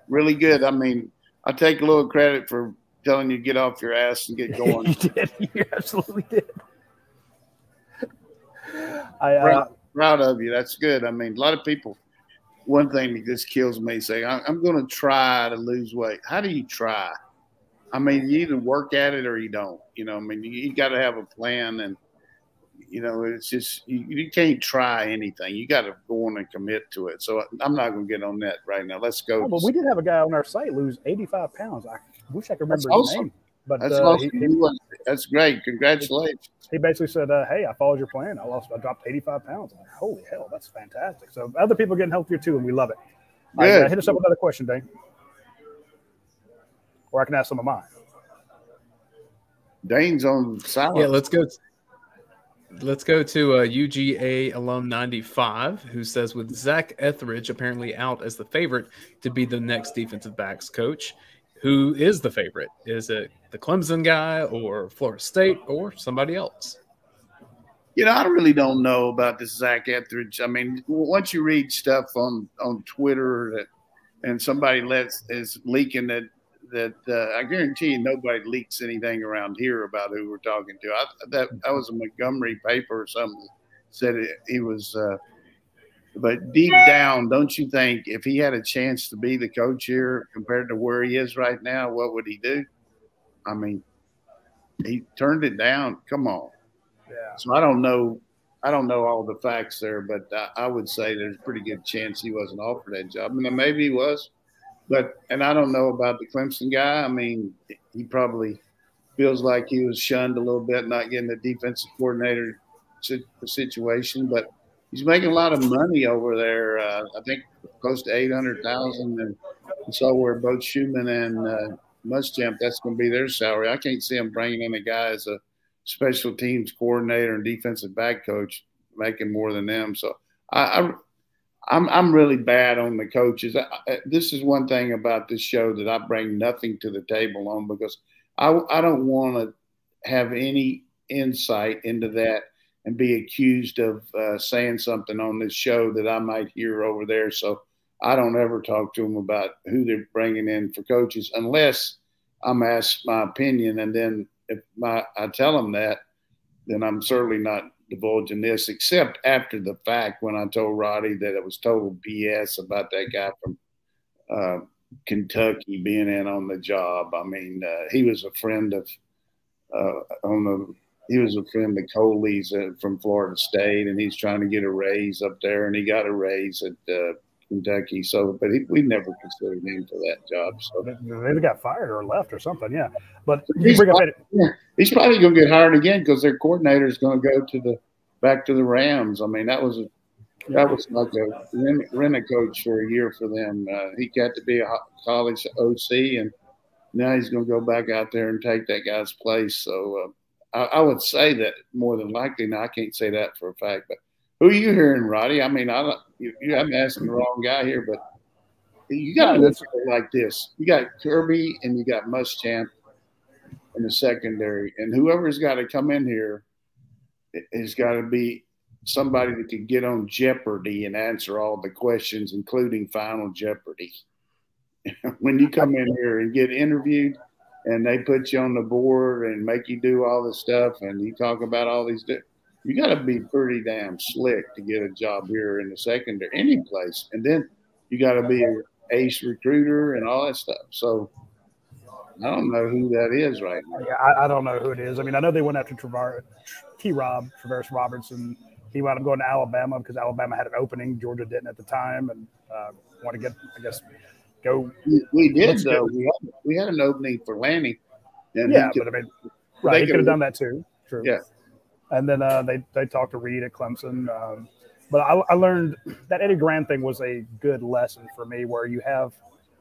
really good. I mean, I take a little credit for telling you to get off your ass and get *laughs* going. you did. You absolutely did. I uh, proud, proud, of you. That's good. I mean, a lot of people. One thing that just kills me saying, "I'm going to try to lose weight." How do you try? I mean, you either work at it or you don't. You know, I mean, you, you got to have a plan, and you know, it's just you, you can't try anything. You got to go on and commit to it. So I'm not going to get on that right now. Let's go. Oh, but we did have a guy on our site lose 85 pounds. I wish I could remember that's his awesome. name. But that's uh, awesome. He, that's great. Congratulations. He basically said, uh, "Hey, I followed your plan. I lost. I dropped 85 pounds. I'm like, Holy hell, that's fantastic." So other people getting healthier too, and we love it. Good. Right, uh, hit us up with another question, Dayne, or I can ask some of mine. Dayne's on silent. Yeah, let's go. Let's go to uh, UGA alum 95, who says, with Zach Etheridge apparently out as the favorite to be the next defensive backs coach, who is the favorite? Is it the Clemson guy or Florida State or somebody else? You know, I really don't know about this Zach Etheridge. I mean, once you read stuff on on Twitter that, and somebody lets is leaking that that uh, I guarantee you nobody leaks anything around here about who we're talking to. I, that that was a Montgomery paper or something said it, he was. Uh, but deep down, don't you think if he had a chance to be the coach here compared to where he is right now, what would he do? I mean, he turned it down. Come on. Yeah. So I don't know. I don't know all the facts there, but I, I would say there's a pretty good chance he wasn't offered that job. I mean, maybe he was. But and I don't know about the Clemson guy. I mean, he probably feels like he was shunned a little bit, not getting the defensive coordinator situation. But he's making a lot of money over there. Uh, I think close to eight hundred thousand, and saw where both Schumann and uh, Muschamp that's going to be their salary. I can't see him bringing in a guy as a special teams coordinator and defensive back coach making more than them. So I, I I'm I'm really bad on the coaches. I, this is one thing about this show that I bring nothing to the table on because I I don't want to have any insight into that and be accused of uh, saying something on this show that I might hear over there. So I don't ever talk to them about who they're bringing in for coaches unless I'm asked my opinion, and then if my I tell them that, then I'm certainly not divulging this, except after the fact when I told Radi that it was total BS about that guy from uh, Kentucky being in on the job. I mean, uh, he was a friend of uh, on the he was a friend of Coley's uh, from Florida State, and he's trying to get a raise up there, and he got a raise at uh, Kentucky. So, but he, we never considered him for that job. So they got fired or left or something. Yeah, but he's probably, yeah, he's probably going to get hired again because their coordinator is going to go to the back to the Rams. I mean, that was a that was like a rent a coach for a year for them. Uh, he got to be a college OC, and now he's going to go back out there and take that guy's place. So uh, I, I, would say that more than likely. Now I can't say that for a fact, but who are you hearing, Radi? I mean, I you, you I'm asking the wrong guy here, but you got to look at it like this: you got Kirby and you got Muschamp in the secondary, and whoever's got to come in here has got to be somebody that can get on Jeopardy and answer all the questions, including Final Jeopardy. *laughs* when you come in here and get interviewed, and they put you on the board and make you do all this stuff, and you talk about all these. Di- you got to be pretty damn slick to get a job here in the secondary, any place, and then you got to be an ace recruiter and all that stuff. So I don't know who that is right now. Yeah, I, I don't know who it is. I mean, I know they went after Travar, T. Rob, Travaris Robertson. He wound up going to Alabama because Alabama had an opening. Georgia didn't at the time, and uh, want to get, I guess, go. We, we did though. We had, we had an opening for Lanning. yeah, could, but I mean, right? He could have done that too. True. Yeah. And then uh, they they talked to Reed at Clemson. Um, but I, I, learned that Eddie Gran thing was a good lesson for me, where you have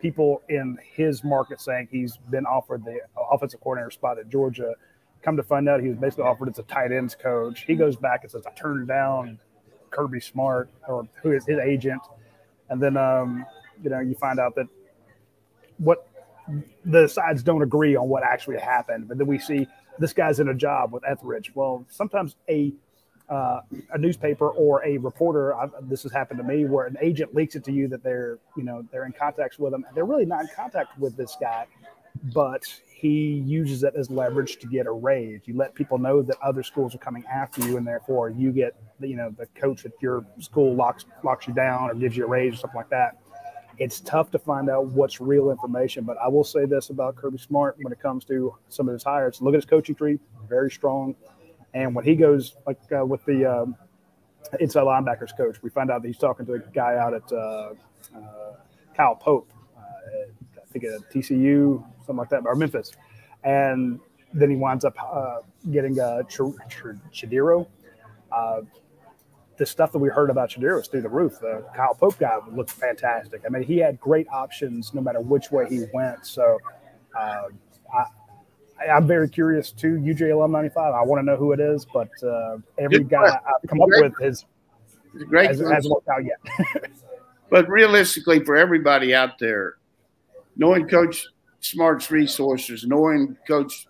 people in his market saying he's been offered the offensive coordinator spot at Georgia. Come to find out, he was basically offered as a tight ends coach. He goes back and says, "I turned down Kirby Smart or who is his agent," and then um, you know you find out that what the sides don't agree on what actually happened. But then we see this guy's in a job with Etheridge. Well, sometimes a uh, a newspaper or a reporter, I've, this has happened to me, where an agent leaks it to you that they're you know they're in contact with them. They're really not in contact with this guy, but he uses it as leverage to get a raise. You let people know that other schools are coming after you, and therefore you get, you know, the coach at your school locks locks you down or gives you a raise or something like that. It's tough to find out what's real information, but I will say this about Kirby Smart when it comes to some of his hires. Look at his coaching tree, very strong. And when he goes, like uh, with the um, inside linebackers coach, we find out that he's talking to a guy out at uh, uh, Kyle Pope, uh, I think at TCU, something like that, or Memphis. And then he winds up uh, getting uh, Ch- Ch-. Uh, the stuff that we heard about Chidera was through the roof. The Kyle Pope guy looked fantastic. I mean, he had great options no matter which way he went. So I, I'm very curious too. UGA Alum 95. I want to know who it is, but uh, every guy. I've come up with has, great. has, hasn't worked out yet. *laughs* But realistically, for everybody out there, knowing Coach Smart's resources, knowing Coach,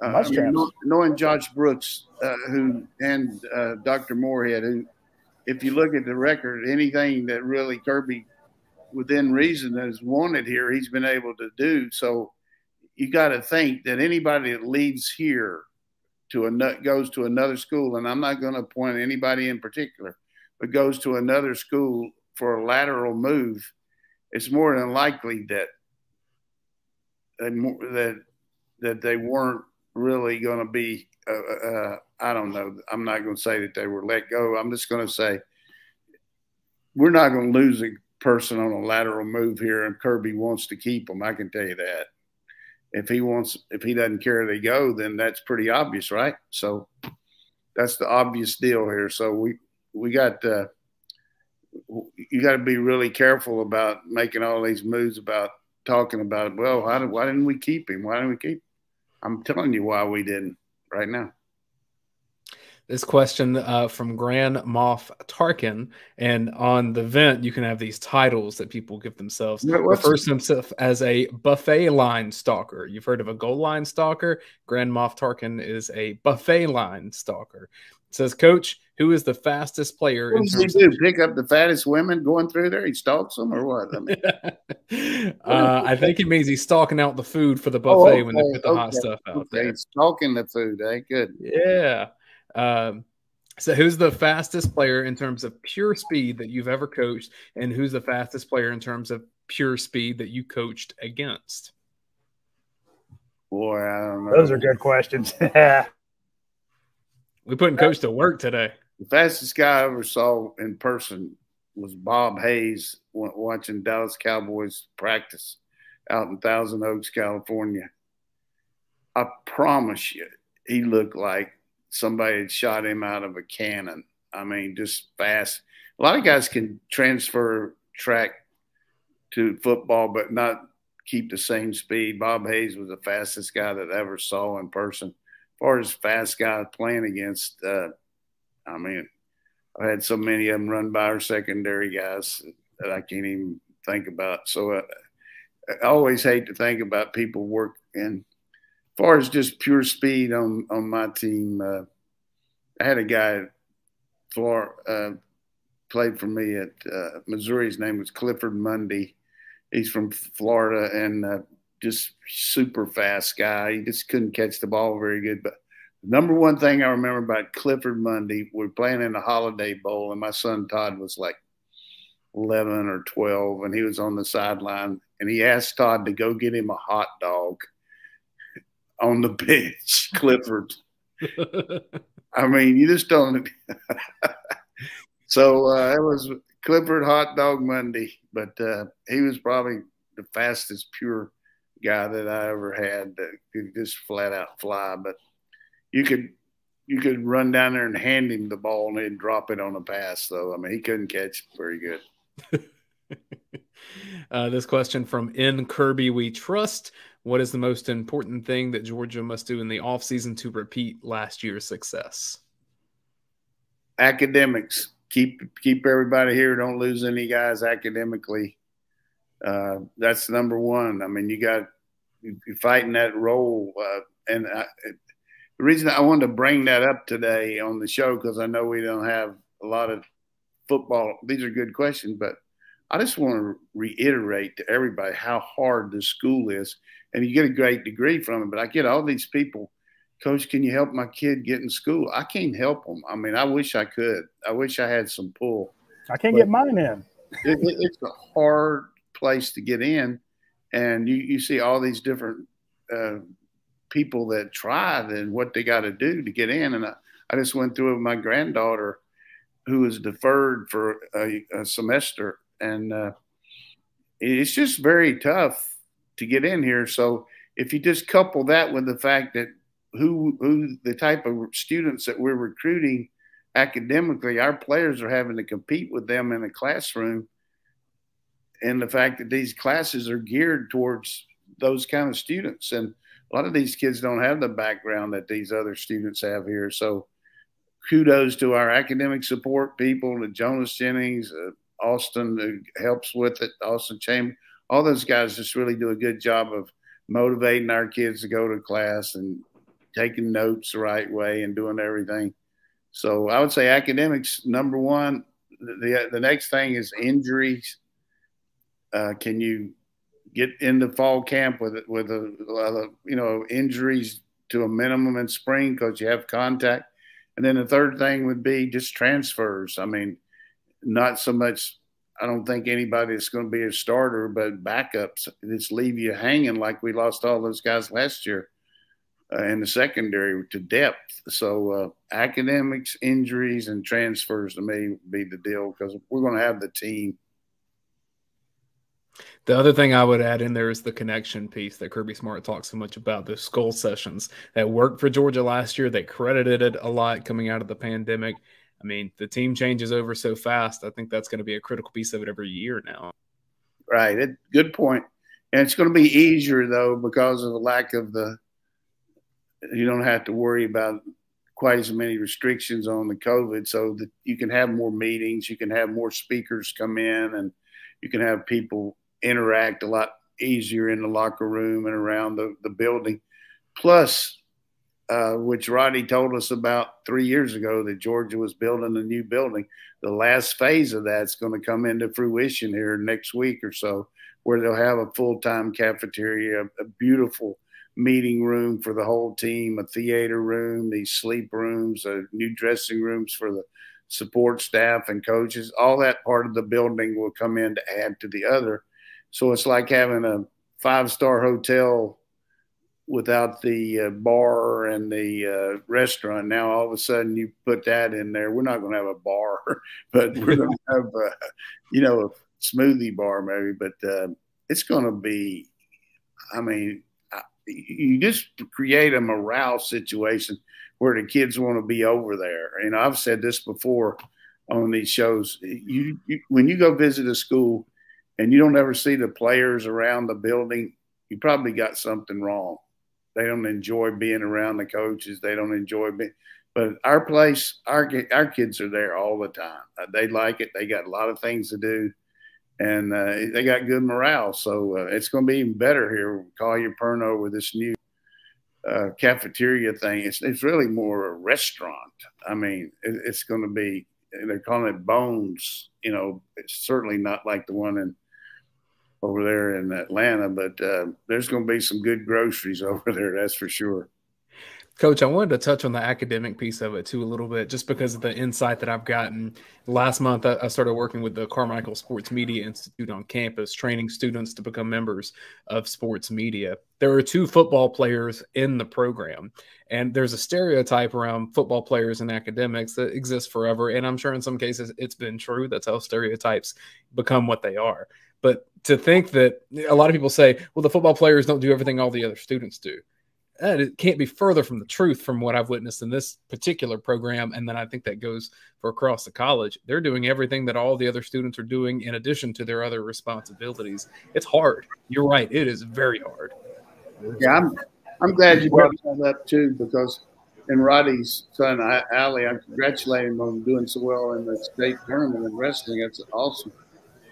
uh, I mean, know- knowing Josh Brooks, uh, who and uh, Dr. Morehead, who, if you look at the record, anything that really Kirby, within reason, has wanted here, he's been able to do. So you got to think that anybody that leaves here to a goes to another school, and I'm not going to point anybody in particular, but goes to another school for a lateral move, it's more than likely that that that they weren't really going to be. Uh, uh, I don't know. I'm not going to say that they were let go. I'm just going to say we're not going to lose a person on a lateral move here, and Kirby wants to keep them. I can tell you that. If he wants, if he doesn't care they go, then that's pretty obvious, right? So that's the obvious deal here. So we we got. Uh, you got to be really careful about making all these moves about talking about well why, why didn't we keep him why didn't we keep i'm telling you why we didn't right now This question uh, from Grand Moff Tarkin, and on the vent, you can have these titles that people give themselves. What- Refers to himself as a buffet line stalker. You've heard of a goal line stalker. Grand Moff Tarkin is a buffet line stalker. It says, Coach, who is the fastest player what in does he do pick up the fattest women going through there he stalks them or what I mean, *laughs* uh, I think it means he's stalking out the food for the buffet when they put the hot stuff out okay, there. he's stalking the food eh good Yeah. Um, so, who's the fastest player in terms of pure speed that you've ever coached, and who's the fastest player in terms of pure speed that you coached against? boy i don't know Those are good questions. *laughs* We're putting coach to work today. the fastest guy i ever saw in person was bob hayes watching dallas cowboys practice out in thousand oaks california i promise you he looked like somebody had shot him out of a cannon. I mean, just fast. A lot of guys can transfer track to football, but not keep the same speed. Bob Hayes was the fastest guy that I ever saw in person. As far as fast guys playing against, uh, I mean, I've had so many of them run by our secondary guys that I can't even think about. So uh, I always hate to think about people work in far as just pure speed on on my team, uh, I had a guy, Flor, uh, played for me at uh, Missouri. His name was Clifford Mundy. He's from Florida and uh, just super fast guy. He just couldn't catch the ball very good. But the number one thing I remember about Clifford Mundy, we we're playing in the Holiday Bowl, and my son Todd was like 11 or 12, and he was on the sideline, and he asked Todd to go get him a hot dog on the bench, *laughs* Clifford. I mean, you just don't. *laughs* so uh, it was Clifford Hot Dog Monday, but uh, he was probably the fastest pure guy that I ever had that could just flat out fly. But you could you could run down there and hand him the ball and he'd drop it on a pass. Though I mean, he couldn't catch very good. *laughs* uh, this question from N Kirby We Trust. What is the most important thing that Georgia must do in the offseason to repeat last year's success? Academics. Keep keep everybody here. Don't lose any guys academically. Uh, that's number one. I mean, you got you're fighting that role, uh, and I, the reason I wanted to bring that up today on the show because I know we don't have a lot of football. These are good questions, but I just want to reiterate to everybody how hard this school is, and you get a great degree from it. But I get all these people, Coach, can you help my kid get in school? I can't help them. I mean, I wish I could. I wish I had some pull. I can't get mine in. It, it, it's a hard place to get in, and you you see all these different uh, people that try and what they got to do to get in. And I, I just went through it with my granddaughter, who was deferred for a, a semester, and uh, it's just very tough to get in here. So if you just couple that with the fact that who who the type of students that we're recruiting academically, our players are having to compete with them in a classroom, and the fact that these classes are geared towards those kind of students, and a lot of these kids don't have the background that these other students have here. So, kudos to our academic support people, to Jonas Jennings, uh, Austin who helps with it, Austin Chamber, all those guys just really do a good job of motivating our kids to go to class and taking notes the right way and doing everything. So I would say academics number one. The the next thing is injuries. Uh, can you get into fall camp with with a, you know injuries to a minimum in spring because you have contact? And then the third thing would be just transfers. I mean, not so much. I don't think anybody that's going to be a starter, but backups just leave you hanging like we lost all those guys last year uh, in the secondary to depth. So uh, academics, injuries, and transfers to me be the deal because we're going to have the team. The other thing I would add in there is the connection piece that Kirby Smart talks so much about. The skull sessions that worked for Georgia last year. They credited it a lot coming out of the pandemic. I mean, the team changes over so fast. I think that's going to be a critical piece of it every year now. Right. It, good point. And it's going to be easier though because of the lack of the you don't have to worry about quite as many restrictions on the COVID, so that you can have more meetings, you can have more speakers come in, and you can have people interact a lot easier in the locker room and around the, the building. Plus, uh, which Radi told us about three years ago that Georgia was building a new building. The last phase of that's going to come into fruition here next week or so, where they'll have a full time cafeteria, a beautiful meeting room for the whole team, a theater room, these sleep rooms, uh, new dressing rooms for the support staff and coaches. All that part of the building will come in to add to the other. So it's like having a five star hotel without the uh, bar and the uh, restaurant. Now all of a sudden you put that in there. We're not going to have a bar, *laughs* but we're going *laughs* to have, a, you know, a smoothie bar maybe. But uh, it's going to be. I mean, you just create a morale situation where the kids want to be over there. And I've said this before on these shows. You, you, when you go visit a school and you don't ever see the players around the building, you probably got something wrong. They don't enjoy being around the coaches. They don't enjoy being. But our place, our our kids are there all the time. They like it. They got a lot of things to do and uh, they got good morale. So uh, it's going to be even better here. Collier Perno with this new uh, cafeteria thing. It's it's really more a restaurant. I mean, it, it's going to be. They're calling it Bones. You know, it's certainly not like the one in over there in Atlanta, but uh, there's going to be some good groceries *laughs* over there. That's for sure. Coach, I wanted to touch on the academic piece of it too a little bit, just because of the insight that I've gotten. Last month, I started working with the Carmical Sports Media Institute on campus, training students to become members of sports media. There are two football players in the program, and there's a stereotype around football players and academics that exists forever. And I'm sure in some cases it's been true. That's how stereotypes become what they are. But to think that a lot of people say, well, the football players don't do everything all the other students do and it can't be further from the truth from what I've witnessed in this particular program. And then I think that goes for across the college. They're doing everything that all the other students are doing in addition to their other responsibilities. It's hard. You're right. It is very hard. Yeah, I'm, I'm glad you brought that up too, because in Radi's son, Ali, I congratulate him on doing so well in the state tournament in wrestling. That's awesome.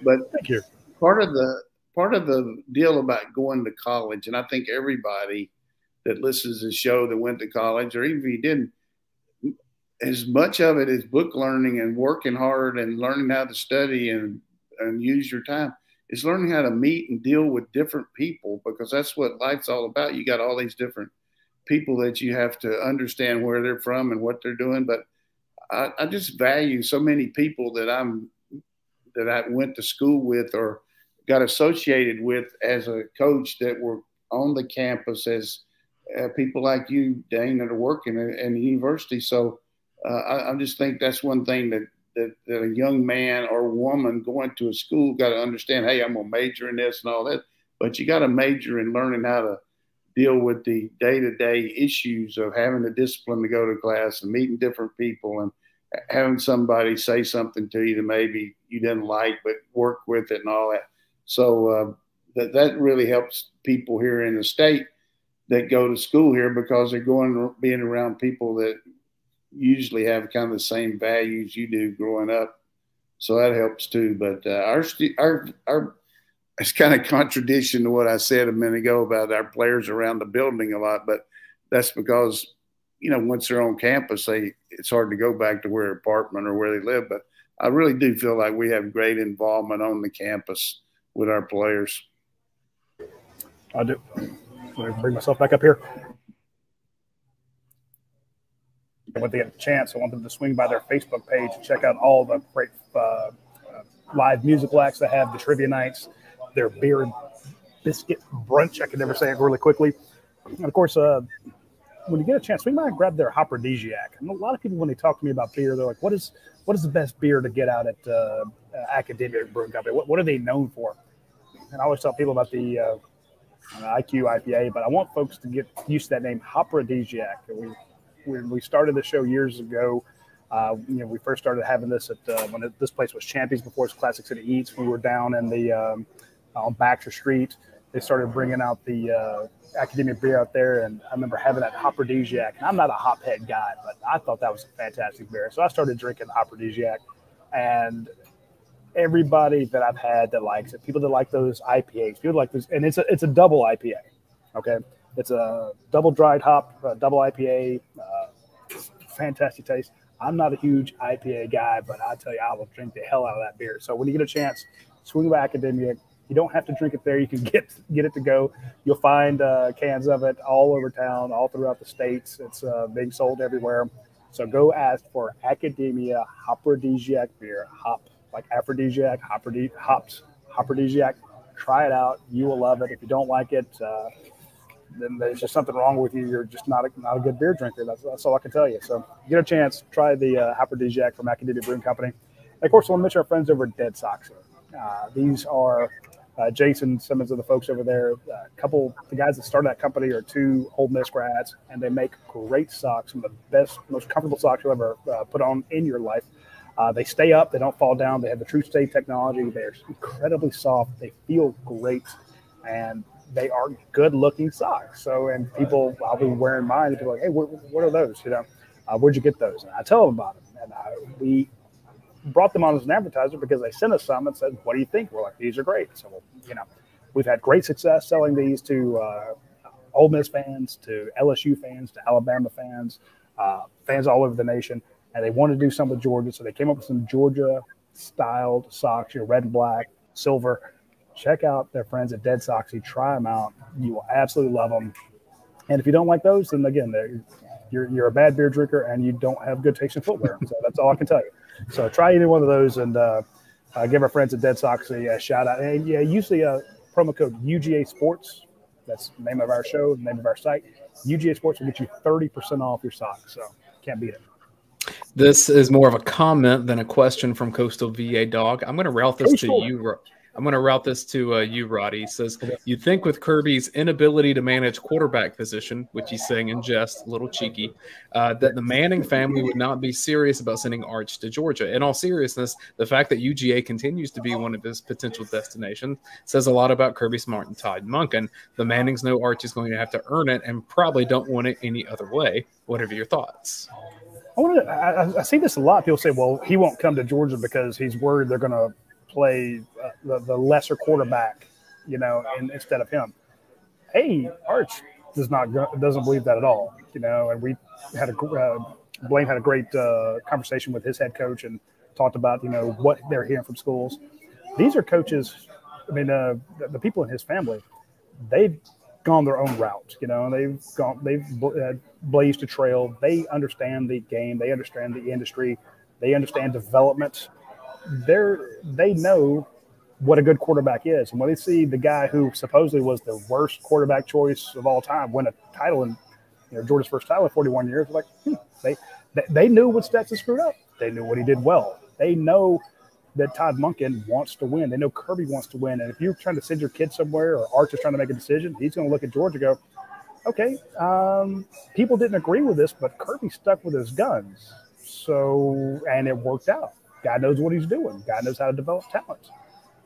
But thank you. Part of the part of the deal about going to college, and I think everybody – that listens to the show that went to college, or even if you didn't, as much of it is book learning and working hard and learning how to study and and use your time. Is learning how to meet and deal with different people because that's what life's all about. You got all these different people that you have to understand where they're from and what they're doing. But I, I just value so many people that I'm that I went to school with or got associated with as a coach that were on the campus as uh, people like you, Dayne, that are working in, the university. So uh, I, I, just think that's one thing that, that, that a young man or woman going to a school got to understand. Hey, I'm gonna major in this and all that, but you got to major in learning how to deal with the day-to-day issues of having the discipline to go to class and meeting different people and having somebody say something to you that maybe you didn't like, but work with it and all that. So uh, that that really helps people here in the state that go to school here because they're going being around people that usually have kind of the same values you do growing up. So that helps too. But uh, our our our it's kind of contradiction to what I said a minute ago about our players around the building a lot, but that's because you know once they're on campus, they it's hard to go back to where apartment or where they live. But I really do feel like we have great involvement on the campus with our players. I do. Let me bring myself back up here. When they get a chance, I want them to swing by their Facebook page and check out all the great uh, uh, live musical acts they have, the trivia nights, their beer and biscuit brunch. I can never say it really quickly. And of course, uh, when you get a chance, by and grab their Hopperdesiac. And a lot of people, when they talk to me about beer, they're like, "What is what is the best beer to get out at uh, Academia Brewing Company? What, what are they known for?" And I always tell people about the uh, IQ IPA, but I want folks to get used to that name, Hopperdesiac. We when we started the show years ago, uh, you know, we first started having this at uh, when it, this place was Champions before it's Classic City Eats. We were down in the um, on Baxter Street. They started bringing out the uh, academia beer out there, and I remember having that Hopperdesiac. And I'm not a hophead guy, but I thought that was a fantastic beer. So I started drinking Hopperdesiac, and everybody that I've had that likes it, people that like those IPAs, people like this, and it's a it's a double IPA. Okay, it's a double dried hop, uh, double IPA, uh, fantastic taste. I'm not a huge IPA guy, but I tell you, I will drink the hell out of that beer. So when you get a chance, swing by Academia. You don't have to drink it there. You can *laughs* get get it to go. You'll find uh, cans of it all over town, all throughout the states. It's uh, being sold everywhere. So go ask for Academia Hopperdesiac beer. Hop like aphrodisiac, hops, hopperdesiac. Try it out. You will love it. If you don't like it, uh, then there's just something wrong with you. You're just not a, not a good beer drinker. That's, that's all I can tell you. So get a chance, try the uh, Hopperdesiac from Academia Brewing Company. And of course, I want to mention our friends over at Dead Soxy. Uh, these are uh, Jason Simmons and the folks over there. A couple, the guys that started that company are two Ole Miss grads, and they make great socks, some of the best, most comfortable socks you'll ever uh, put on in your life. Uh, they stay up, they don't fall down. They have the True Stay technology. They're incredibly soft. They feel great, and they are good looking socks. So, and people, I'll be wearing mine. And people are like, hey, what, what are those? You know, uh, where'd you get those? And I tell them about them. And I, we brought them on as an advertiser because they sent us some and said, what do you think? We're like, these are great. So, you know, we've had great success selling these to uh, Ole Miss fans, to LSU fans, to Alabama fans, uh, fans all over the nation. And they wanted to do something with Georgia. So they came up with some Georgia styled socks, you know, red and black, silver check out their friends at Dead Soxy. Try them out. You will absolutely love them. And if you don't like those, then again, you're, you're a bad beer drinker and you don't have good taste in footwear. So that's all I can tell you. So try either one of those and uh, uh, give our friends at Dead Soxy a shout out. And yeah, usually a promo code UGA Sports. That's the name of our show, the name of our site. UGA Sports will get you 30% off your socks. So can't beat it. This is more of a comment than a question from Coastal VA Dog. I'm going to route this Coastal. to you. I'm going to route this to uh, you, Radi. He says, you think with Kirby's inability to manage quarterback position, which he's saying in jest, a little cheeky, uh, that the Manning family would not be serious about sending Arch to Georgia. In all seriousness, the fact that UGA continues to be one of his potential destinations says a lot about Kirby Smart and Todd Monken. The Mannings know Arch is going to have to earn it and probably don't want it any other way. What are your thoughts? I, want to, I, I see this a lot. People say, well, he won't come to Georgia because he's worried they're going to play uh, the, the lesser quarterback, you know, in, instead of him. Hey, Arch, does not doesn't believe that at all. You know, and we had a uh, Blaine had a great uh, conversation with his head coach and talked about you know what they're hearing from schools. These are coaches. I mean, uh, the, the, people in his family, they've gone their own route. You know, they've gone they've blazed a trail. They understand the game. They understand the industry. They understand development. They're they know what a good quarterback is. And when they see the guy who supposedly was the worst quarterback choice of all time win a title in you know Georgia's first title in 41 years, like hmm, they, they they knew what Stetson screwed up. They knew what he did well. They know that Todd Monken wants to win. They know Kirby wants to win. And if you're trying to send your kid somewhere or Arch is trying to make a decision, he's going to look at Georgia and go, okay, um, people didn't agree with this, but Kirby stuck with his guns. So, and it worked out. God knows what he's doing. God knows how to develop talent.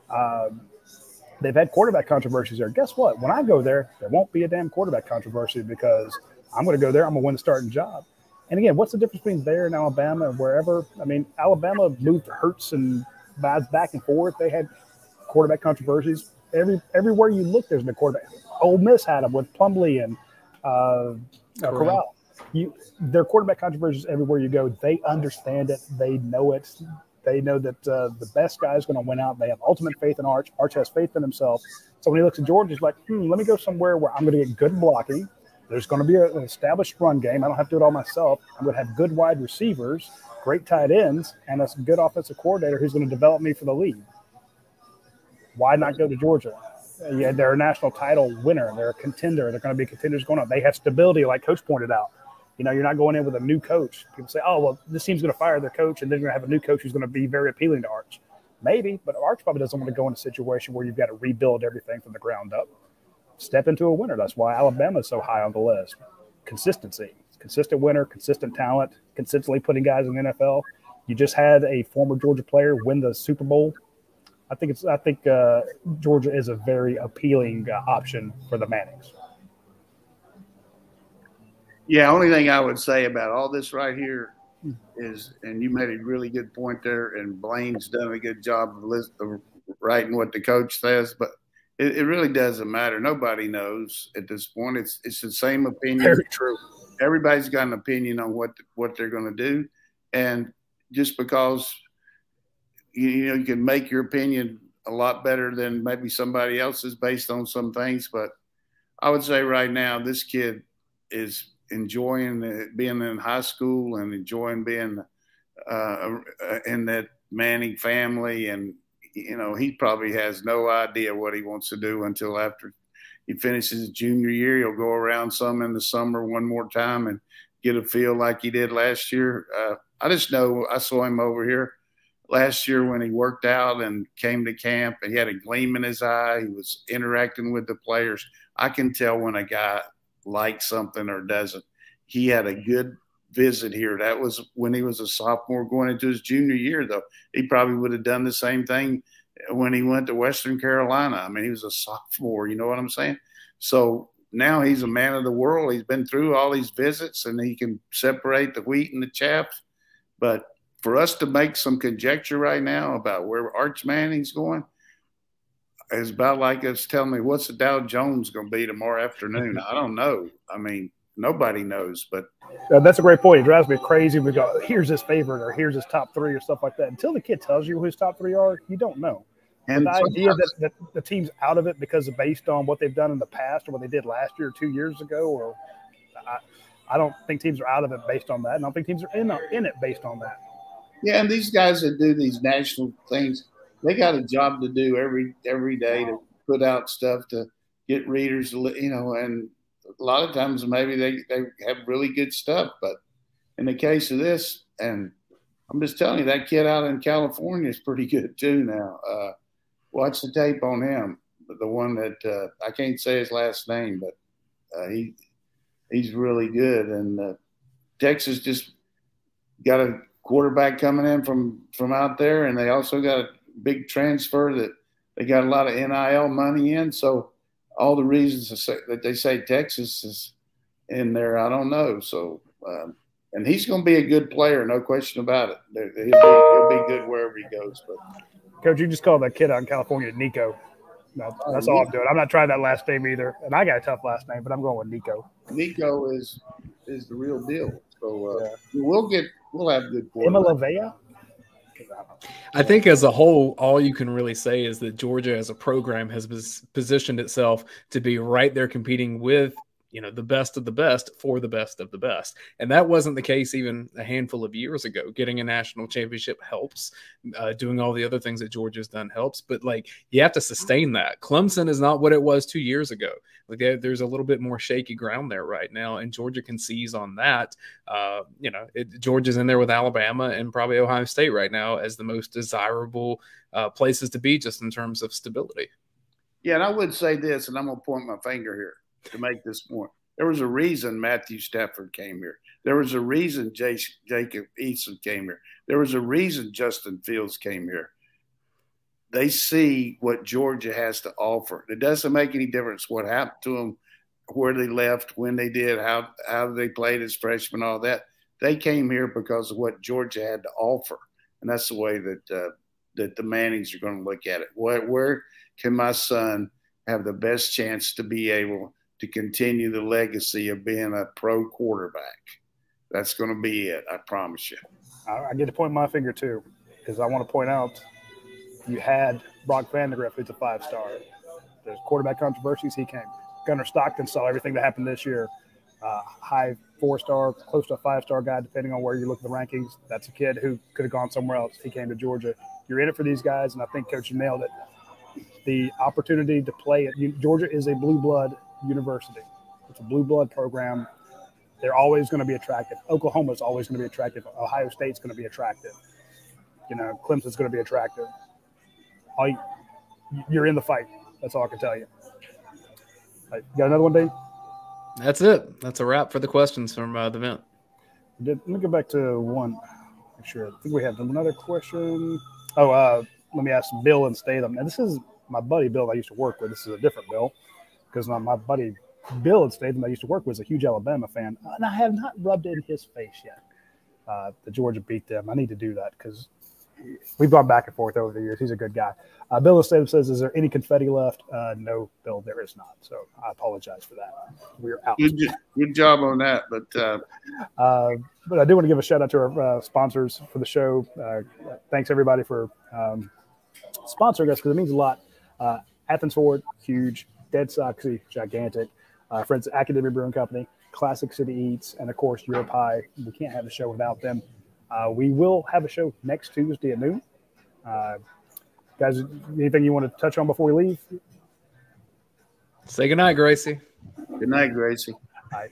Um, they've had quarterback controversies there. Guess what? When I go there, there won't be a damn quarterback controversy because I'm going to go there. I'm going to win the starting job. And again, what's the difference between there and Alabama and wherever? I mean, Alabama moved Hurts and Vibes back and forth. They had quarterback controversies. Every everywhere you look, there's a quarterback. Ole Miss had them with Plumlee and uh, uh, Corral. You, their quarterback controversies everywhere you go. They understand it. They know it. They know that uh, the best guy is going to win out. They have ultimate faith in Arch. Arch has faith in himself. So when he looks at Georgia, he's like, hmm, let me go somewhere where I'm going to get good blocking. There's going to be an established run game. I don't have to do it all myself. I'm going to have good wide receivers, great tight ends, and a good offensive coordinator who's going to develop me for the league. Why not go to Georgia? Yeah, they're a national title winner. They're a contender. They're going to be contenders going on. They have stability, like Coach pointed out. You know, you're not going in with a new coach. People say, "Oh, well, this team's going to fire their coach, and then you're going to have a new coach who's going to be very appealing to Arch." Maybe, but Arch probably doesn't want to go in a situation where you've got to rebuild everything from the ground up. Step into a winner. That's why Alabama is so high on the list. Consistency, consistent winner, consistent talent, consistently putting guys in the NFL. You just had a former Georgia player win the Super Bowl. I think it's. I think uh, Georgia is a very appealing uh, option for the Mannings. Yeah, only thing I would say about all this right here is, and you made a really good point there, and Blaine's done a good job of, list, of writing what the coach says, but it, it, really doesn't matter. Nobody knows at this point. It's it's the same opinion. Very true. Everybody's got an opinion on what what they're going to do, and just because you, you know you can make your opinion a lot better than maybe somebody else's based on some things, but I would say right now this kid is enjoying being in high school and enjoying being uh, in that Manning family. And, you know, he probably has no idea what he wants to do until after he finishes his junior year. He'll go around some in the summer one more time and get a feel like he did last year. Uh, I just know I saw him over here last year when he worked out and came to camp and he had a gleam in his eye. He was interacting with the players. I can tell when a guy likes something or doesn't. He had a good visit here. That was when he was a sophomore going into his junior year, though. He probably would have done the same thing when he went to Western Carolina. I mean, he was a sophomore, you know what I'm saying? So now he's a man of the world. He's been through all these visits and he can separate the wheat and the chaff. But for us to make some conjecture right now about where Arch Manning's going – is about like us telling me what's the Dow Jones going to be tomorrow afternoon. I don't know. I mean, nobody knows, but uh, that's a great point. It drives me crazy. We go, here's his favorite, or here's his top three, or stuff like that. Until the kid tells you who his top three are, you don't know. And the idea that, that, the team's out of it because of based on what they've done in the past or what they did last year or two years ago, or I, I don't think teams are out of it based on that. And I don't think teams are in, in it based on that. Yeah, and these guys that do these national things, they got a job to do every every day to put out stuff to get readers, you know, and a lot of times maybe they, they have really good stuff, but in the case of this, and I'm just telling you, that kid out in California is pretty *laughs* good too now. Uh, watch the tape on him, the one that uh, I can't say his last name, but uh, he he's really good, and uh, Texas just got a quarterback coming in from from out there, and they also got a big transfer that they got a lot of NIL money in. So all the reasons that they say Texas is in there, I don't know. So, um, and he's going to be a good player, no question about it. He'll be, he'll be good wherever he goes. But coach, you just called that kid out in California Nico. That's, that's all I'm doing. I'm not trying that last name either, and I got a tough last name, but I'm going with Nico. Nico is is the real deal. So uh, yeah. we'll get we'll have good. Iamaleava. I think as a whole, all you can really say is that Georgia as a program has positioned itself to be right there competing with you know the best of the best for the best of the best. And that wasn't the case even a handful of years ago. Getting a national championship helps. Uh, doing all the other things that georgia's done helps. But like you have to sustain that. Clemson is not what it was two years ago. Like there's a little bit more shaky ground there right now and georgia can seize on that. Uh, you know it, georgia's in there with alabama and probably ohio state right now as the most desirable uh, places to be just in terms of stability. Yeah and i would say this and i'm going to point my finger here to make this point. There was a reason Matthew Stafford came here. There was a reason Jacob Eason came here. There was a reason Justin Fields came here. They see what Georgia has to offer. It doesn't make any difference what happened to them, where they left, when they did, how how they played as freshmen, all that. They came here because of what Georgia had to offer, and that's the way that uh, that the Mannings are going to look at it. Where, where can my son have the best chance to be able to continue the legacy of being a pro quarterback. That's going to be it. I promise you. I, get to point my finger too, because I want to point out you had Brock Vandagriff, who's a five star. There's quarterback controversies. He came. Gunnar Stockton saw everything that happened this year. Uh, high four star, close to a five star guy, depending on where you look at the rankings. That's a kid who could have gone somewhere else. He came to Georgia. You're in it for these guys, and I think Coach nailed it. The opportunity to play at Georgia is a blue blood university. It's a blue blood program. They're always going to be attractive. Oklahoma is always going to be attractive. Ohio State's going to be attractive. You know, Clemson's going to be attractive. All you, you're in the fight. That's all I can tell you. Right, got another one, Dave? That's it. That's a wrap for the questions from uh, the event. Did, let me go back to one. Make sure. I think we have another question. Oh, uh, let me ask Bill and Statham. Now, this is my buddy Bill I used to work with. This is a different Bill because my, my buddy Bill at Statham I used to work with was a huge Alabama fan, and I have not rubbed in his face yet. Uh, the Georgia beat them. I need to do that because we've gone back and forth over the years. He's a good guy. Uh, Bill Statham says, "Is there any confetti left?" Uh, no, Bill, there is not. So I apologize for that. We're out. Good, good job on that. But uh... uh but I do want to give a shout out to our uh, sponsors for the show. Uh, thanks everybody for um, sponsoring us because it means a lot. Athens Ford, huge. Dead Soxy, gigantic. Uh, friends Academy Brewing Company, Classic City Eats, and of course Your Pie. We can't have a show without them. Uh, we will have a show next Tuesday at noon. Uh, guys, anything you want to touch on before we leave? Say goodnight, Gracie. Good night, Gracie. All right.